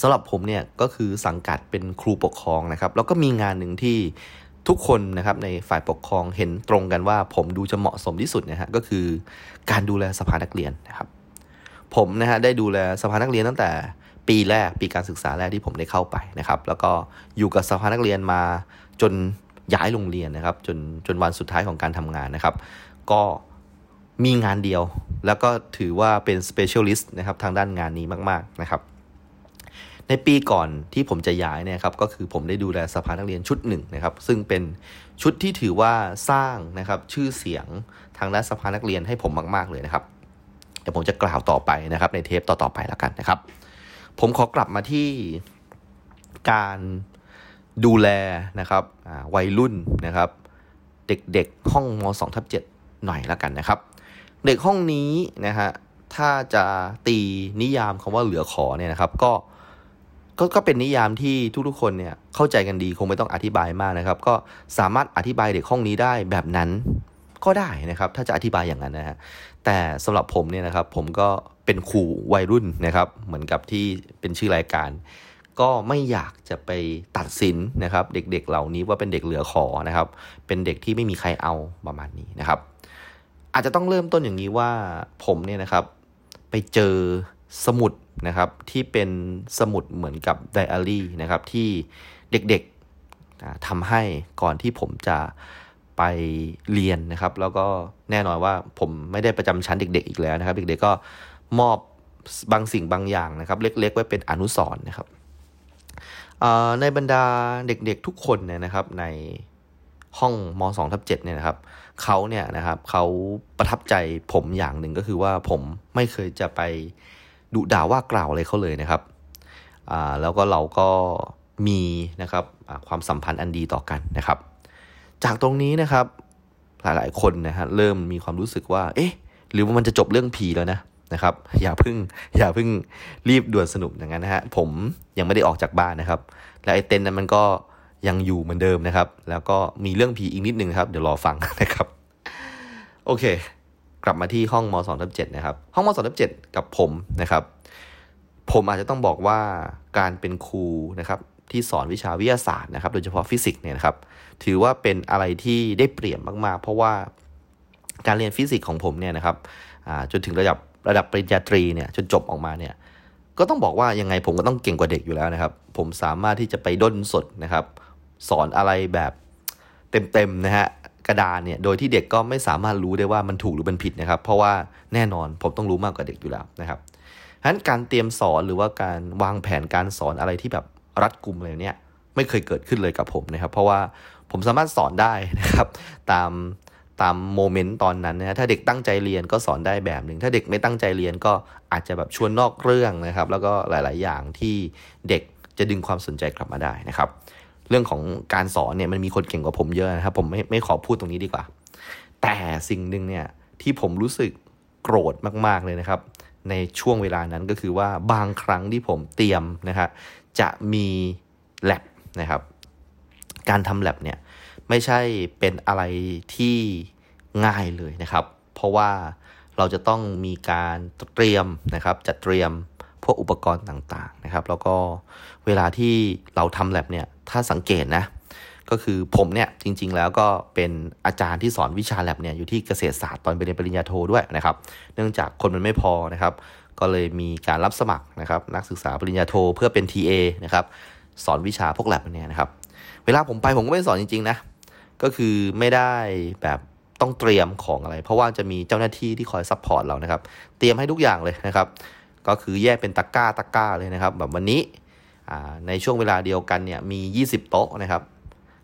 สำหรับผมเนี่ยก็คือสังกัดเป็นครูปกครองนะครับ แล้วก็มีงานหนึ่งที่ทุกคนนะครับในฝ่ายปกครองเห็นตรงกันว่าผมดูจะเหมาะสมที่สุดนะฮะก็คือการดูแลสภานักเรียนนะครับ ผมนะฮะได้ดูแลสภานักเรียนตั้งแต่ปีแรกปีการศึกษาแรกที่ผมได้เข้าไปนะครับ แล้วก็อยู่กับสภานักเรียนมาจนย้ายโรงเรียนนะครับ จนจนวันสุดท้ายของการทำงานนะครับ ก็ มีงานเดียว แล้วก็ถือว่าเป็น specialist นะครับทางด้านงานนี้มากๆนะครับ ในปีก่อนที่ผมจะย้ายเนี่ยครับก็คือผมได้ดูแลสภานักเรียนชุดหนึ่งนะครับ ซึ่งเป็นชุดที่ถือว่าสร้างนะครับชื่อเสียงทางด้านสภานักเรียนให้ผมมาก ๆเลยนะครับเดี๋ยวผมจะกล่าวต่อไปนะครับ ในเทปต่อๆไปแล้วกันนะครับ ผมขอกลับมาที่การดูแลนะครับวัยรุ่นนะครับ เด็กๆห้องม 2 ทับ7หน่อยแล้วกันนะครับ เด็กห้องนี้นะฮะถ้าจะตีนิยามคำว่าเหลือขอเนี่ยนะครับ ก็ก็ก็เป็นนิยามที่ทุกๆคนเนี่ยเข้าใจกันดีคงไม่ต้องอธิบายมากนะครับ ก็สามารถอธิบายเด็กห้องนี้ได้แบบนั้นก็ได้นะครับ ถ้าจะอธิบายอย่างนั้นนะฮะแต่สำหรับผมเนี่ยนะครับ ผมก็เป็นครูวัยรุ่นนะครับ เหมือนกับที่เป็นชื่อรายการ ก็ไม่อยากจะไปตัดสินนะครับ เด็กๆเหล่านี้ว่าเป็นเด็กเหลือขอนะครับ เป็นเด็กที่ไม่มีใครเอาประมาณนี้นะครับ อาจจะต้องเริ่มต้นอย่างนี้ว่าผมเนี่ยนะครับ ไปเจอสมุดนะครับที่เป็นสมุดเหมือนกับไดอารี่นะครับที่เด็กๆทำให้ก่อนที่ผมจะไปเรียนนะครับ แล้วก็แน่นอนว่าผมไม่ได้ประจำชั้นเด็ก ๆ อีกแล้วนะครับ เด็กๆก็มอบบางสิ่งบางอย่างนะครับ เล็ก ๆ ไว้เป็นอนุสรณ์นะครับในบรรดาเด็กๆทุกคนเนี่ยนะครับในห้องม 2 ทับ7เนี่ยนะครับ เขาเนี่ยนะครับเขาประทับใจผมอย่างหนึ่งก็คือว่าผมไม่เคยจะไปดุด่าว่ากล่าวอะไรเขาเลยนะครับอ่าแล้วก็เราก็มีนะครับความสัมพันธ์อันดีต่อกันนะครับ จากตรงนี้นะครับหลายๆคนนะฮะเริ่มมีความรู้สึกว่า เอ๊ะ หรือว่ามันจะจบเรื่องผีแล้วนะนะครับ อย่าพึ่งอย่าพึ่งรีบด่วนสนุกอย่างนั้นนะฮะผมยังไม่ได้ออกจากบ้านนะครับ และไอ้เต็นท์นั้นมันก็ ยังอยู่เหมือนเดิมนะครับ แล้วก็มีเรื่องผีอีกนิดนึงครับ เดี๋ยวรอฟังนะครับ โอเค กลับมาที่ห้องม2ทับ7นะครับ ห้องม2ทับ7กับผมนะครับ ผมอาจจะต้องบอกว่าการเป็นครูนะครับที่สอนวิชาวิทยาศาสตร์นะครับ โดยเฉพาะฟิสิกส์เนี่ยนะครับ ถือว่าเป็นอะไรที่ได้เปรียบมาก ๆ เพราะว่าการเรียนฟิสิกส์ของผมเนี่ยนะครับจนถึงระดับระดับปริญญาตรีเนี่ยจนจบออกมาเนี่ย ก็ต้องบอกว่ายังไงผมก็ต้องเก่งกว่าเด็กอยู่แล้วนะครับ ผมสามารถที่จะไปด้นสดนะครับ สอนอะไรแบบเต็มๆนะฮะกระดานเนี่ยโดยที่เด็กก็ไม่สามารถรู้ได้ว่ามันถูกหรือมันผิดนะครับ เพราะว่าแน่นอนผมต้องรู้มากกว่าเด็กอยู่แล้วนะครับฉะนั้นการเตรียมสอนหรือว่าการวางแผนการสอนอะไรที่แบบรัดกุมอะไรเนี่ยไม่เคยเกิดขึ้นเลยกับผมนะครับ เพราะว่าผมสามารถสอนได้นะครับ ตามตามโมเมนต์ตอนนั้นนะถ้าเด็กตั้งใจเรียนก็สอนได้แบบหนึ่งถ้าเด็กไม่ตั้งใจเรียนก็อาจจะแบบชวนนอกเรื่องนะครับ แล้วก็หลาย ๆ อย่างที่เด็กจะดึงความสนใจกลับมาได้นะครับ เรื่องของการสอนเนี่ยมันมีคนเก่งกว่าผมเยอะนะครับ ผมไม่ไม่ขอพูดตรงนี้ดีกว่า แต่สิ่งหนึ่งเนี่ยที่ผมรู้สึกโกรธมากๆเลยนะครับ ในช่วงเวลานั้นก็คือว่าบางครั้งที่ผมเตรียมนะครับจะมีแลบนะครับ การทำแลบเนี่ยไม่ใช่เป็นอะไรที่ง่ายเลยนะครับ เพราะว่าเราจะต้องมีการเตรียมนะครับ จัดเตรียมพวกอุปกรณ์ต่างๆนะครับ แล้วก็เวลาที่เราทำแลบเนี่ย ถ้าสังเกตนะ ก็คือผมเนี่ยจริง ๆ แล้วก็เป็นอาจารย์ที่สอนวิชาแลบเนี่ยอยู่ที่เกษตรศาสตร์ตอนไปเรียนปริญญาโทด้วยนะครับ เนื่องจากคนมันไม่พอนะครับ ก็เลยมีการรับสมัครนะครับ นักศึกษาปริญญาโทเพื่อเป็น TA นะครับสอนวิชาพวกแลบเนี่ยนะครับ เวลาผมไปผมก็ไม่สอนจริง ๆ นะ ก็คือไม่ได้แบบต้องเตรียมของอะไร เพราะว่าจะมีเจ้าหน้าที่ที่คอย support เรานะครับ เตรียมให้ทุกอย่างเลยนะครับ ก็คือแยกเป็นตะกร้าตะกร้าเลยนะครับ แบบวันนี้ ในช่วงเวลาเดียวกันเนี่ยมี 20 โต๊ะนะครับ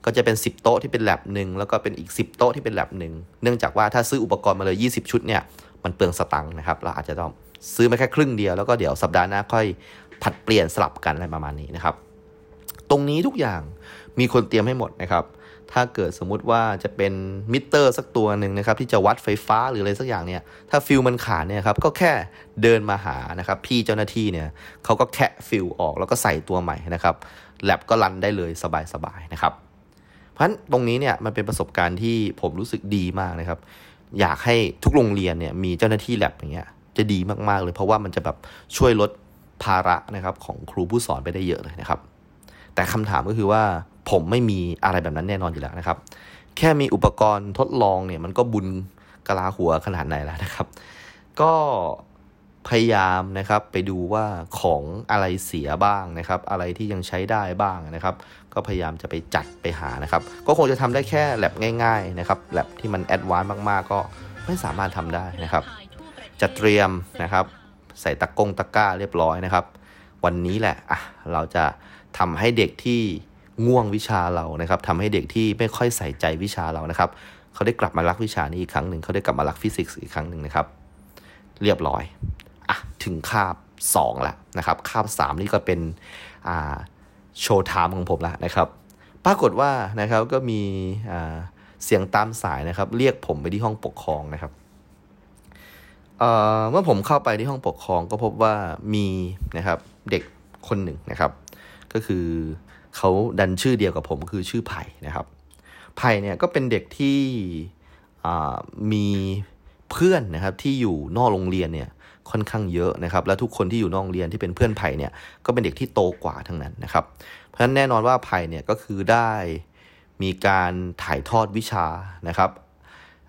ก็จะเป็น 10 โต๊ะที่เป็นแลบหนึ่งแล้วก็เป็นอีก 10 โต๊ะที่เป็นแลบหนึ่งเนื่องจากว่าถ้าซื้ออุปกรณ์มาเลย 20 ชุดเนี่ยมันเปลืองสตังค์นะครับ เราอาจจะต้องซื้อมาแค่ครึ่งเดียวแล้วก็เดี๋ยวสัปดาห์หน้าค่อยผลัดเปลี่ยนสลับกันอะไรประมาณนี้นะครับ ตรงนี้ทุกอย่างมีคนเตรียมให้หมดนะครับ ถ้าเกิดสมมุติว่าจะเป็นมิเตอร์สักตัวหนึ่งนะครับที่จะวัดไฟฟ้าหรืออะไรสักอย่างเนี่ยถ้าฟิวส์มันขาดเนี่ยครับก็แค่เดินมาหานะครับพี่เจ้าหน้าที่เนี่ยเขาก็แคะฟิวส์ออกแล้วก็ใส่ตัวใหม่นะครับแลบก็ run ได้เลยสบายๆนะครับเพราะฉะนั้นตรงนี้เนี่ยมันเป็นประสบการณ์ที่ผมรู้สึกดีมากนะครับ อยากให้ทุกโรงเรียนเนี่ยมีเจ้าหน้าที่แลบอย่างเงี้ยจะดีมากๆเลยเพราะว่ามันจะแบบช่วยลดภาระนะครับของครูผู้สอนไปได้เยอะเลยนะครับ แต่คำถามก็คือว่า ผมไม่มีอะไรแบบนั้นแน่นอนอยู่แล้วนะครับ แค่มีอุปกรณ์ทดลองเนี่ยมันก็บุญกะลาหัวขนาดไหนแล้วนะครับ ก็พยายามนะครับไปดูว่าของอะไรเสียบ้างนะครับ อะไรที่ยังใช้ได้บ้างนะครับ ก็พยายามจะไปจัดไปหานะครับ ก็คงจะทำได้แค่แลบง่าย ๆนะครับแลบที่มัน advance มากๆ ก็ไม่สามารถทำได้นะครับจะเตรียมนะครับ ใส่ตะกงตะกร้าเรียบร้อยนะครับ วันนี้แหละอะเราจะทำให้เด็กที่ ง่วงวิชาเรานะครับทำให้เด็กที่ไม่ค่อยใส่ใจวิชาเรานะครับเขาได้กลับมารักวิชานี้อีกครั้งหนึ่งเขาได้กลับมารักฟิสิกส์อีกครั้งหนึ่งนะครับเรียบร้อยอะถึงคาบ2แล้วนะครับคาบ 3 นี่ก็เป็นอ่าโชว์ไทม์ของผมแล้วนะครับปรากฏว่านะครับก็มีอ่าเสียงตามสายนะครับ เรียกผมไปที่ห้องปกครองนะครับเเมื่อผมเข้าไปที่ห้องปกครองก็พบว่ามีนะครับเด็กคนหนึ่งนะครับ ก็คือ เขาดันชื่อเดียวกับผมคือชื่อไผ่นะครับไผ่เนี่ยก็เป็นเด็กที่มีเพื่อนนะครับที่อยู่นอกโรงเรียนเนี่ยค่อนข้างเยอะนะครับ และทุกคนที่อยู่นอกโรงเรียนที่เป็นเพื่อนไผ่เนี่ยก็เป็นเด็กที่โตกว่าทั้งนั้นนะครับ เพราะฉะนั้นแน่นอนว่าไผ่เนี่ยก็คือได้มีการถ่ายทอดวิชานะครับ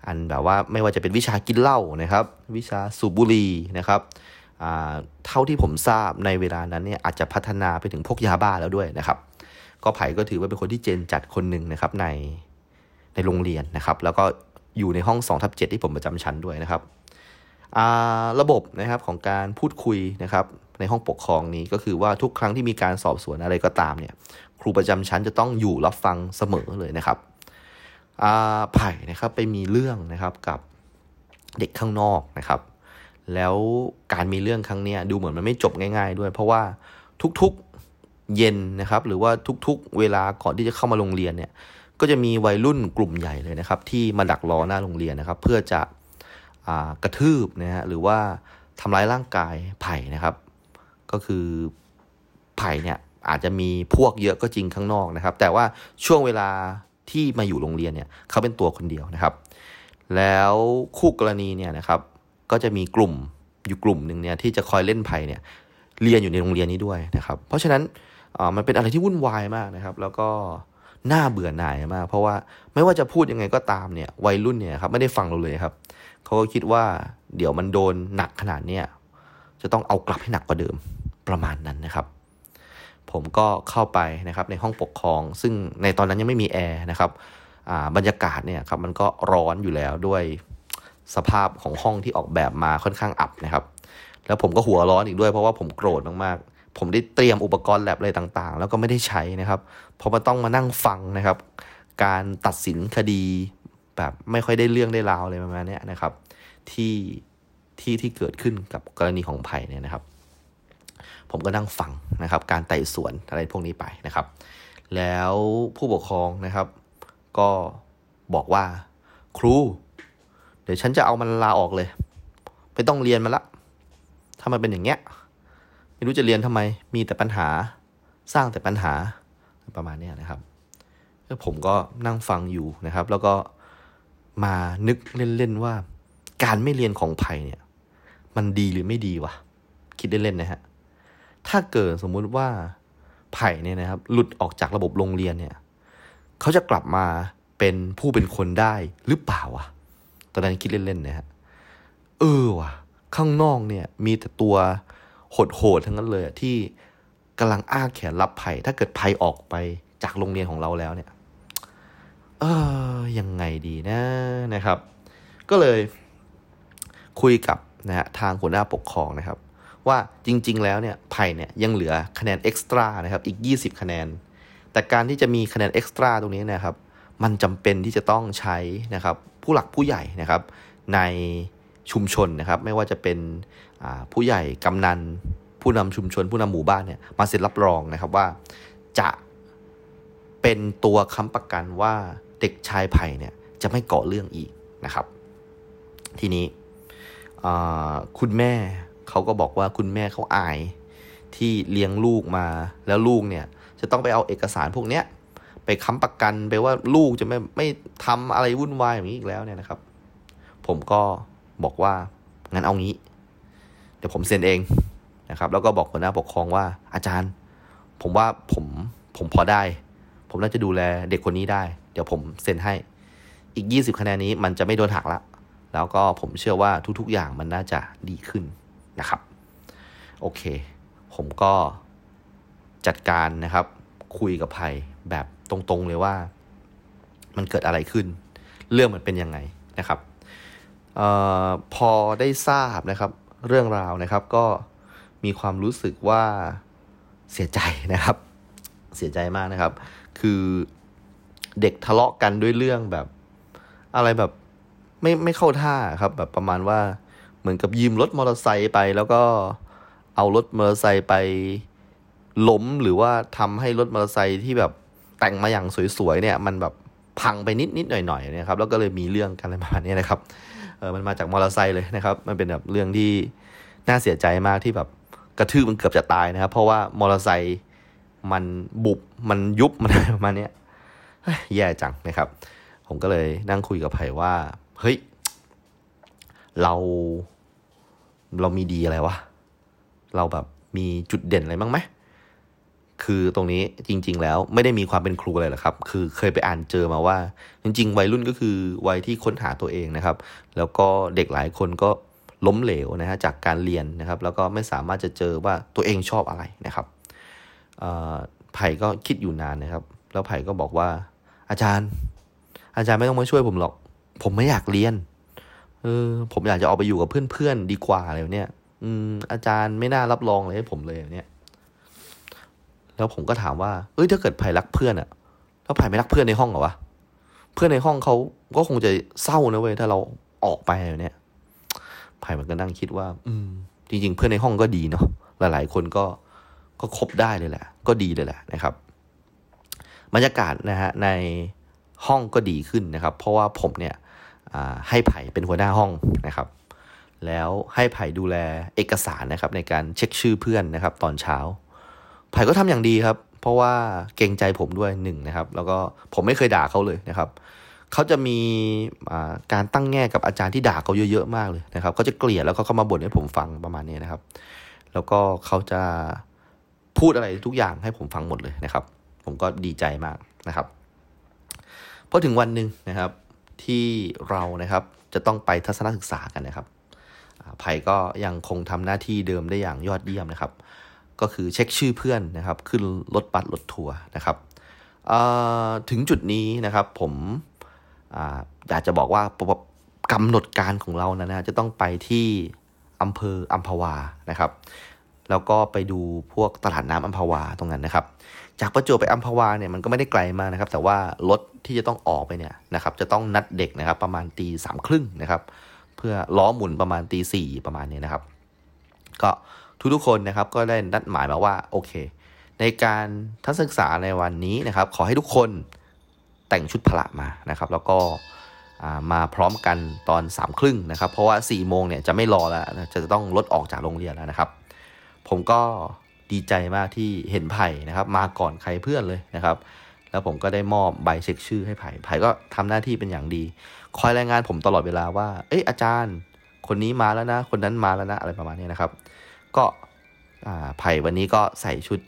อันแบบว่าไม่ว่าจะเป็นวิชากินเหล้านะครับ วิชาสูบบุหรี่นะครับเท่าที่ผมทราบในเวลานั้นเนี่ยอาจจะพัฒนาไปถึงพวกยาบ้าแล้วด้วยนะครับ ก็ไผ่ก็ถือว่าเป็นคนที่เจนจัดคนหนึ่งนะครับในในโรงเรียนนะครับ แล้วก็อยู่ในห้อง2ทับ7ที่ผมประจำชั้นด้วยนะครับระบบนะครับของการพูดคุยนะครับ ในห้องปกครองนี้ก็คือว่าทุกครั้งที่มีการสอบสวนอะไรก็ตามเนี่ย ครูประจำชั้นจะต้องอยู่รับฟังเสมอเลยนะครับไผ่นะครับไปมีเรื่องนะครับกับเด็กข้างนอกนะครับ แล้วการมีเรื่องครั้งนี้ดูเหมือนมันไม่จบง่าย ๆ ด้วย เพราะว่าทุก เย็นนะครับ หรือว่าทุกๆ เวลาก่อนที่จะเข้ามาโรงเรียนเนี่ย ก็จะมีวัยรุ่นกลุ่มใหญ่เลยนะครับ ที่มาดักรอหน้าโรงเรียนนะครับ เพื่อจะกระทืบนะฮะหรือว่าทำร้ายร่างกายไผ่นะครับ ก็คือไผ่เนี่ยอาจจะมีพวกเยอะก็จริงข้างนอกนะครับ แต่ว่าช่วงเวลาที่มาอยู่โรงเรียนเนี่ยเขาเป็นตัวคนเดียวนะครับ แล้วคู่กรณีเนี่ยนะครับ ก็จะมีกลุ่มอยู่กลุ่มหนึ่งเนี่ยที่จะคอยเล่นไผ่เนี่ยเรียนอยู่ในโรงเรียนนี้ด้วยนะครับ เพราะฉะนั้น มันเป็นอะไรที่วุ่นวายมากนะครับ แล้วก็น่าเบื่อหน่ายมาก เพราะว่าไม่ว่าจะพูดยังไงก็ตามเนี่ยวัยรุ่นเนี่ยครับไม่ได้ฟังเราเลยครับเขาก็คิดว่าเดี๋ยวมันโดนหนักขนาดเนี้ยจะต้องเอากลับให้หนักกว่าเดิมประมาณนั้นนะครับ ผมก็เข้าไปนะครับในห้องปกครอง ซึ่งในตอนนั้นยังไม่มีแอร์นะครับบรรยากาศเนี่ยครับมันก็ร้อนอยู่แล้วด้วยสภาพของห้องที่ออกแบบมาค่อนข้างอับนะครับ แล้วผมก็หัวร้อนอีกด้วยเพราะว่าผมโกรธมาก ผมได้เตรียมอุปกรณ์แลบอะไรต่างๆ แล้วก็ไม่ได้ใช้นะครับ เพราะมันต้องมานั่งฟังนะครับ การตัดสินคดีแบบไม่ค่อยได้เรื่องได้ราวอะไรประมาณนี้นะครับ ที่ที่ที่เกิดขึ้นกับกรณีของไผ่เนี่ยนะครับ ผมก็นั่งฟังนะครับ การไต่สวนอะไรพวกนี้ไปนะครับ แล้วผู้ปกครองนะครับ ก็บอกว่าครู เดี๋ยวฉันจะเอามันลาออกเลย ไม่ต้องเรียนมันละ ถ้ามันเป็นอย่างเงี้ย ไม่รู้จะเรียนทำไม มีแต่ปัญหา สร้างแต่ปัญหาประมาณนี้นะครับผมก็นั่งฟังอยู่นะครับ แล้วก็มานึกเล่นๆว่า การไม่เรียนของไผ่เนี่ย มันดีหรือไม่ดีวะคิดเล่นๆนะฮะถ้าเกิดสมมุติว่าไผ่เนี่ยนะครับ หลุดออกจากระบบโรงเรียนเนี่ยเขาจะกลับมาเป็นผู้เป็นคนได้หรือเปล่าวะตอนนั้นคิดเล่นๆนะฮะเออวะข้างนอกเนี่ย มีแต่ตัว โหดๆทั้งนั้นเลยที่กำลังอ้าแขนรับภัย ถ้าเกิดภัยออกไปจากโรงเรียนของเราแล้วเนี่ย เออยังไงดีนะนะครับ ก็เลยคุยกับนะฮะทางหัวหน้าปกครองนะครับ ว่าจริง ๆ แล้วเนี่ยไผ่เนี่ยยังเหลือคะแนนเอ็กซ์ตร้านะครับ อีก 20 คะแนน แต่การที่จะมีคะแนนเอ็กซ์ตร้าตรงนี้นะครับ มันจำเป็นที่จะต้องใช้นะครับ ผู้หลักผู้ใหญ่นะครับ ในชุมชนนะครับ ไม่ว่าจะเป็น ผู้ใหญ่กำนันผู้นำชุมชนผู้นำหมู่บ้านเนี่ยมาเซ็นรับรองนะครับว่าจะเป็นตัวค้ำประกันว่าเด็กชายไผ่เนี่ยจะไม่เกาะเรื่องอีกนะครับ ทีนี้คุณแม่เขาก็บอกว่าคุณแม่เขาอายที่เลี้ยงลูกมาแล้วลูกเนี่ยจะต้องไปเอาเอกสารพวกเนี้ยไปค้ำประกันไปว่าลูกจะไม่ไม่ทำอะไรวุ่นวายอย่างนี้อีกแล้วเนี่ยนะครับ ผมก็บอกว่างั้นเอางี้ ดี๋ยวผมเซ็นเองนะครับ แล้วก็บอกหัวหน้าปกครองว่าอาจารย์ ผมว่าผมผมพอได้ ผมน่าจะดูแลเด็กคนนี้ได้ เดี๋ยวผมเซ็นให้ อีก 20 คะแนนนี้มันจะไม่โดนหักละ แล้วก็ผมเชื่อว่าทุกๆอย่างมันน่าจะดีขึ้นนะครับ โอเค ผมก็จัดการนะครับ คุยกับไผ่แบบตรงๆเลยว่า มันเกิดอะไรขึ้น เรื่องมันเป็นยังไงนะครับออพอได้ทราบนะครับ เรื่องราวนะครับ ก็มีความรู้สึกว่าเสียใจนะครับ เสียใจมากนะครับ คือเด็กทะเลาะกันด้วยเรื่องแบบ อะไรแบบไม่ไม่เข้าท่าครับ แบบประมาณว่าเหมือนกับยืมรถมอเตอร์ไซค์ไป แล้วก็เอารถมอเตอร์ไซค์ไปล้มหรือว่าทำให้รถมอเตอร์ไซค์ที่แบบแต่งมาอย่างสวยๆเนี่ย มันแบบพังไปนิดนิดหน่อยหน่อยเนี่ยครับแล้วก็เลยมีเรื่องกันอะไรประมาณนี้นะครับ เออมันมาจากมอเตอร์ไซค์เลยนะครับ มันเป็นแบบเรื่องที่น่าเสียใจมากที่แบบกระทืบมันเกือบจะตายนะครับ เพราะว่ามอเตอร์ไซค์มันบุบมันยุบมันประมาณนี้แย่จังนะครับ ผมก็เลยนั่งคุยกับไผ่ว่า เฮ้ย เรา เรามีดีอะไรวะ เราแบบมีจุดเด่นอะไรบ้างไหม คือตรงนี้จริง ๆ แล้วไม่ได้มีความเป็นครูอะไรหรอกครับ คือเคยไปอ่านเจอมาว่า จริง ๆ วัยรุ่นก็คือวัยที่ค้นหาตัวเองนะครับ แล้วก็เด็กหลายคนก็ล้มเหลวนะฮะจากการเรียนนะครับ แล้วก็ไม่สามารถจะเจอว่าตัวเองชอบอะไรนะครับไผ่ก็คิดอยู่นานนะครับ แล้วไผ่ก็บอกว่า อาจารย์ อาจารย์ไม่ต้องมาช่วยผมหรอก ผมไม่อยากเรียน เออ ผมอยากจะออกไปอยู่กับเพื่อนๆดีกว่าอะไรเนี่ย อืม อาจารย์ไม่น่ารับรองเลยให้ผมเลยเนี่ย แล้วผมก็ถามว่าเอ้ยถ้าเกิดไผ่รักเพื่อนอะแล้วไผ่ไม่รักเพื่อนในห้องเหรอวะเพื่อนในห้องเขาก็คงจะเศร้านะเว้ยถ้าเราออกไปเนี่ยไผ่มันก็นั่งคิดว่า อืม จริง ๆ เพื่อนในห้องก็ดีเนาะหลาย ๆ คนก็ก็คบได้เลยแหละ ก็ดีเลยแหละนะครับบรรยากาศนะฮะในห้องก็ดีขึ้นนะครับ เพราะว่าผมเนี่ยให้ไผ่เป็นหัวหน้าห้องนะครับ แล้วให้ไผ่ดูแลเอกสารนะครับ ในการเช็คชื่อเพื่อนนะครับ ตอนเช้า ไผ่ก็ทำอย่างดีครับ เพราะว่าเกรงใจผมด้วยหนึ่งนะครับ แล้วก็ผมไม่เคยด่าเขาเลยนะครับเขาจะมีการตั้งแง่กับอาจารย์ที่ด่าเขาเยอะๆมากเลยนะครับเขาจะเกลียดแล้วเขาเข้ามาบ่นให้ผมฟังประมาณนี้นะครับ แล้วก็เขาจะพูดอะไรทุกอย่างให้ผมฟังหมดเลยนะครับ ผมก็ดีใจมากนะครับพอถึงวันหนึ่งนะครับที่เรานะครับจะต้องไปทัศนศึกษากันนะครับไผ่ก็ยังคงทำหน้าที่เดิมได้อย่างยอดเยี่ยมนะครับ ก็คือเช็คชื่อเพื่อนนะครับ ขึ้นรถบัสรถทัวร์นะครับถึงจุดนี้นะครับผมอยากจะบอกว่ากำหนดการของเรานะนะจะต้องไปที่อำเภออัมพวานะครับ แล้วก็ไปดูพวกตลาดน้ำอัมพวาตรงนั้นนะครับ จากประจวบไปอัมพวาเนี่ยมันก็ไม่ได้ไกลมากนะครับ แต่ว่ารถที่จะต้องออกไปเนี่ยนะครับ จะต้องนัดเด็กนะครับประมาณตีสามครึ่งนะครับ เพื่อล้อหมุนประมาณตีสี่ประมาณนี้นะครับ ก็ ทุกๆคนนะครับก็ได้นัดหมายมาว่าโอเค ในการทัศนศึกษาในวันนี้นะครับ ขอให้ทุกคนแต่งชุดพละมานะครับ แล้วก็มาพร้อมกันตอนสามครึ่งนะครับ เพราะว่า4ี่โมงเนี่ยจะไม่รอแล้วจะต้องรถออกจากโรงเรียนแล้วนะครับ ผมก็ดีใจมากที่เห็นไผ่นะครับ มาก่อนใครเพื่อนเลยนะครับ แล้วผมก็ได้มอบใบเช็คชื่อให้ไผ่ไผ่ก็ทำหน้าที่เป็นอย่างดี คอยรายงานผมตลอดเวลาว่า เอ้ยอาจารย์ คนนี้มาแล้วนะ คนนั้นมาแล้วนะอะไรประมาณนี้นะครับ ก็ไผ่วันนี้ก็ใส่ชุด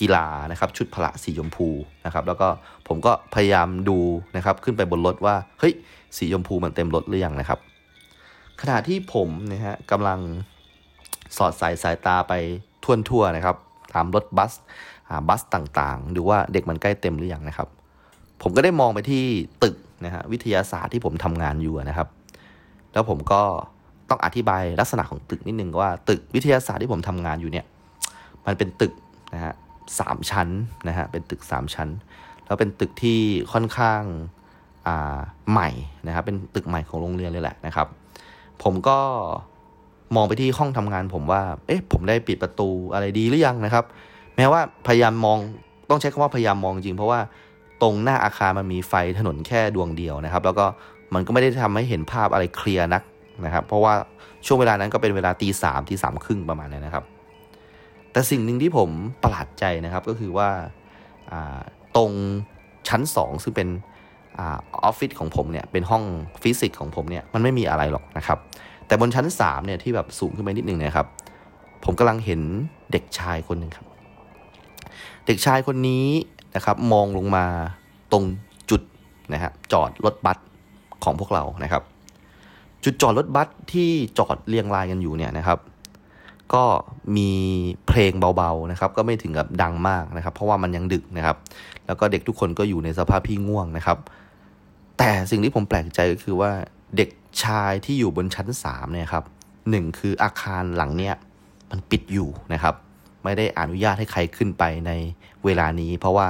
กีฬานะครับชุดพละสีชมพูนะครับแล้วก็ผมก็พยายามดูนะครับขึ้นไปบนรถว่าเฮ้ยสีชมพูมันเต็มรถหรือยังนะครับ ขณะที่ผมนะฮะกำลังสอดสายสายตาไปทั่วนะครับตามรถบัสบัสต่างๆ ดูว่าเด็กมันใกล้เต็มหรือยังนะครับ ผมก็ได้มองไปที่ตึกนะฮะวิทยาศาสตร์ที่ผมทำงานอยู่นะครับ แล้วผมก็ ต้องอธิบายลักษณะของตึกนิดนึงว่าตึกวิทยาศาสตร์ที่ผมทำงานอยู่เนี่ยมันเป็นตึกนะฮะสามชั้นนะฮะเป็นตึกสามชั้น แล้วเป็นตึกที่ค่อนข้างใหม่นะครับเป็นตึกใหม่ของโรงเรียนเลยแหละนะครับ ผมก็มองไปที่ห้องทำงานผมว่า เอ๊ะ ผมได้ปิดประตูอะไรดีหรือยังนะครับ แม้ว่าพยายามมองต้องใช้คำว่าพยายามมองจริง เพราะว่าตรงหน้าอาคารมันมีไฟถนนแค่ดวงเดียวนะครับ แล้วก็มันก็ไม่ได้ทำให้เห็นภาพอะไรเคลียร์นัก นะครับ เพราะว่าช่วงเวลานั้นก็เป็นเวลาตีสามตีสามครึ่งประมาณนั้นนะครับ แต่สิ่งหนึ่งที่ผมประหลาดใจนะครับก็คือว่าตรงชั้น 2 ซึ่งเป็นออฟฟิศของผมเนี่ยเป็นห้องฟิสิกส์ของผมเนี่ยมันไม่มีอะไรหรอกนะครับ แต่บนชั้น3เนี่ยที่แบบสูงขึ้นไปนิดนึงนะครับ ผมกำลังเห็นเด็กชายคนหนึ่งครับ เด็กชายคนนี้นะครับมองลงมาตรงจุดนะฮะจอดรถบัสของพวกเรานะครับ จุดจอดรถบัสที่จอดเรียงรายกันอยู่เนี่ยนะครับ ก็มีเพลงเบาๆนะครับ ก็ไม่ถึงกับดังมากนะครับ เพราะว่ามันยังดึกนะครับ แล้วก็เด็กทุกคนก็อยู่ในสภาพที่ง่วงนะครับ แต่สิ่งที่ผมแปลกใจก็คือว่าเด็กชายที่อยู่บนชั้นสามเนี่ยครับหนึ่งคืออาคารหลังเนี้ยมันปิดอยู่นะครับ ไม่ได้อนุญาตให้ใครขึ้นไปในเวลานี้ เพราะว่า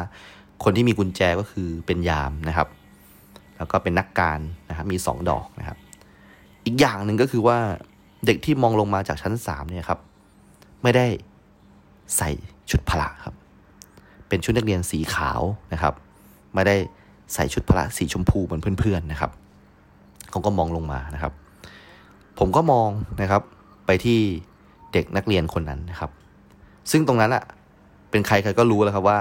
คนที่มีกุญแจก็คือเป็นยามนะครับ แล้วก็เป็นนักการนะครับมีสองดอกนะครับ อีกอย่างหนึ่งก็คือว่าเด็กที่มองลงมาจากชั้นสามเนี่ยครับ ไม่ได้ใส่ชุดพละครับ เป็นชุดนักเรียนสีขาวนะครับ ไม่ได้ใส่ชุดพละสีชมพูเหมือนเพื่อนๆนะครับเขาก็มองลงมานะครับ ผมก็มองนะครับไปที่เด็กนักเรียนคนนั้นนะครับ ซึ่งตรงนั้นอะเป็นใครใครก็รู้แล้วครับว่า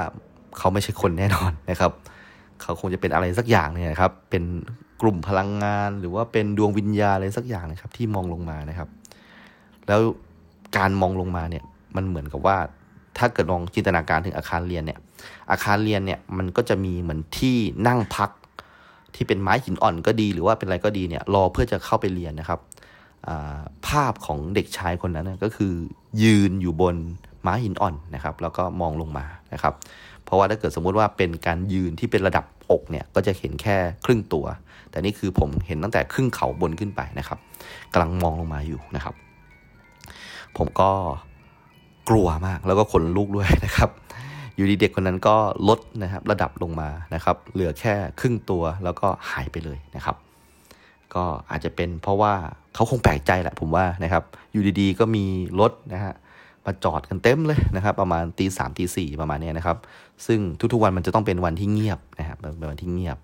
เขาไม่ใช่คนแน่นอนนะครับ เขาคงจะเป็นอะไรสักอย่างเนี่ยครับ เป็น กลุ่มพลังงาน หรือว่าเป็นดวงวิญญาอะไรสักอย่างนะครับ ที่มองลงมานะครับ แล้วการมองลงมาเนี่ยมันเหมือนกับว่าถ้าเกิดลองจินตนาการถึงอาคารเรียนเนี่ย อาคารเรียนเนี่ยมันก็จะมีเหมือนที่นั่งพักที่เป็นไม้หินอ่อนก็ดี หรือว่าเป็นอะไรก็ดีเนี่ยรอเพื่อจะเข้าไปเรียนนะครับภาพของเด็กชายคนนั้นก็คือ ยืนอยู่บนไม้หินอ่อนนะครับ แล้วก็มองลงมานะครับ เพราะว่าถ้าเกิดสมมุติว่าเป็นการยืนที่เป็นระดับอกเนี่ยก็จะเห็นแค่ครึ่งตัว แต่นี่คือผมเห็นตั้งแต่ครึ่งเขาบนขึ้นไปนะครับกำลังมองลงมาอยู่นะครับ ผมก็กลัวมากแล้วก็ขนลุกด้วยนะครับ อยู่ดีเด็กคนนั้นก็ลดนะครับระดับลงมานะครับ เหลือแค่ครึ่งตัวแล้วก็หายไปเลยนะครับ ก็อาจจะเป็นเพราะว่าเขาคงแปลกใจแหละผมว่านะครับ อยู่ดีๆ ก็มีรถนะฮะมาจอดกันเต็มเลยนะครับ ประมาณตีสามตีสี่ประมาณนี้นะครับ ซึ่งทุกๆวันมันจะต้องเป็นวันที่เงียบนะครับเป็นวันที่เงียบ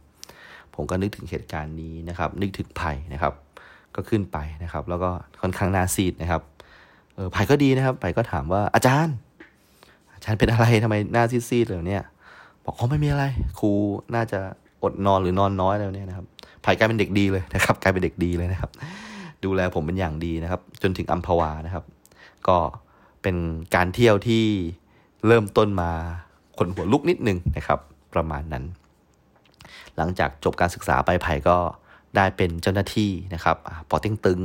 ผมก็นึกถึงเหตุการณ์นี้นะครับ นึกถึงไผ่นะครับ ก็ขึ้นไปนะครับ แล้วก็ค่อนข้างน่าซีดนะครับเออไผ่ก็ดีนะครับไผ่ก็ถามว่าอาจารย์ อาจารย์เป็นอะไรทำไมหน้าซีดๆเลยเนี่ยบอกเขาไม่มีอะไร ครูน่าจะอดนอนหรือนอนน้อยแล้วเนี่ยนะครับไผ่กลายเป็นเด็กดีเลยนะครับ กลายเป็นเด็กดีเลยนะครับ ดูแลผมเป็นอย่างดีนะครับ จนถึงอัมพวานะครับ ก็เป็นการเที่ยวที่เริ่มต้นมาคนหัวลุกนิดนึงนะครับ ประมาณนั้น หลังจากจบการศึกษาไปไผ่ก็ได้เป็นเจ้าหน้าที่นะครับปอเต็งตึง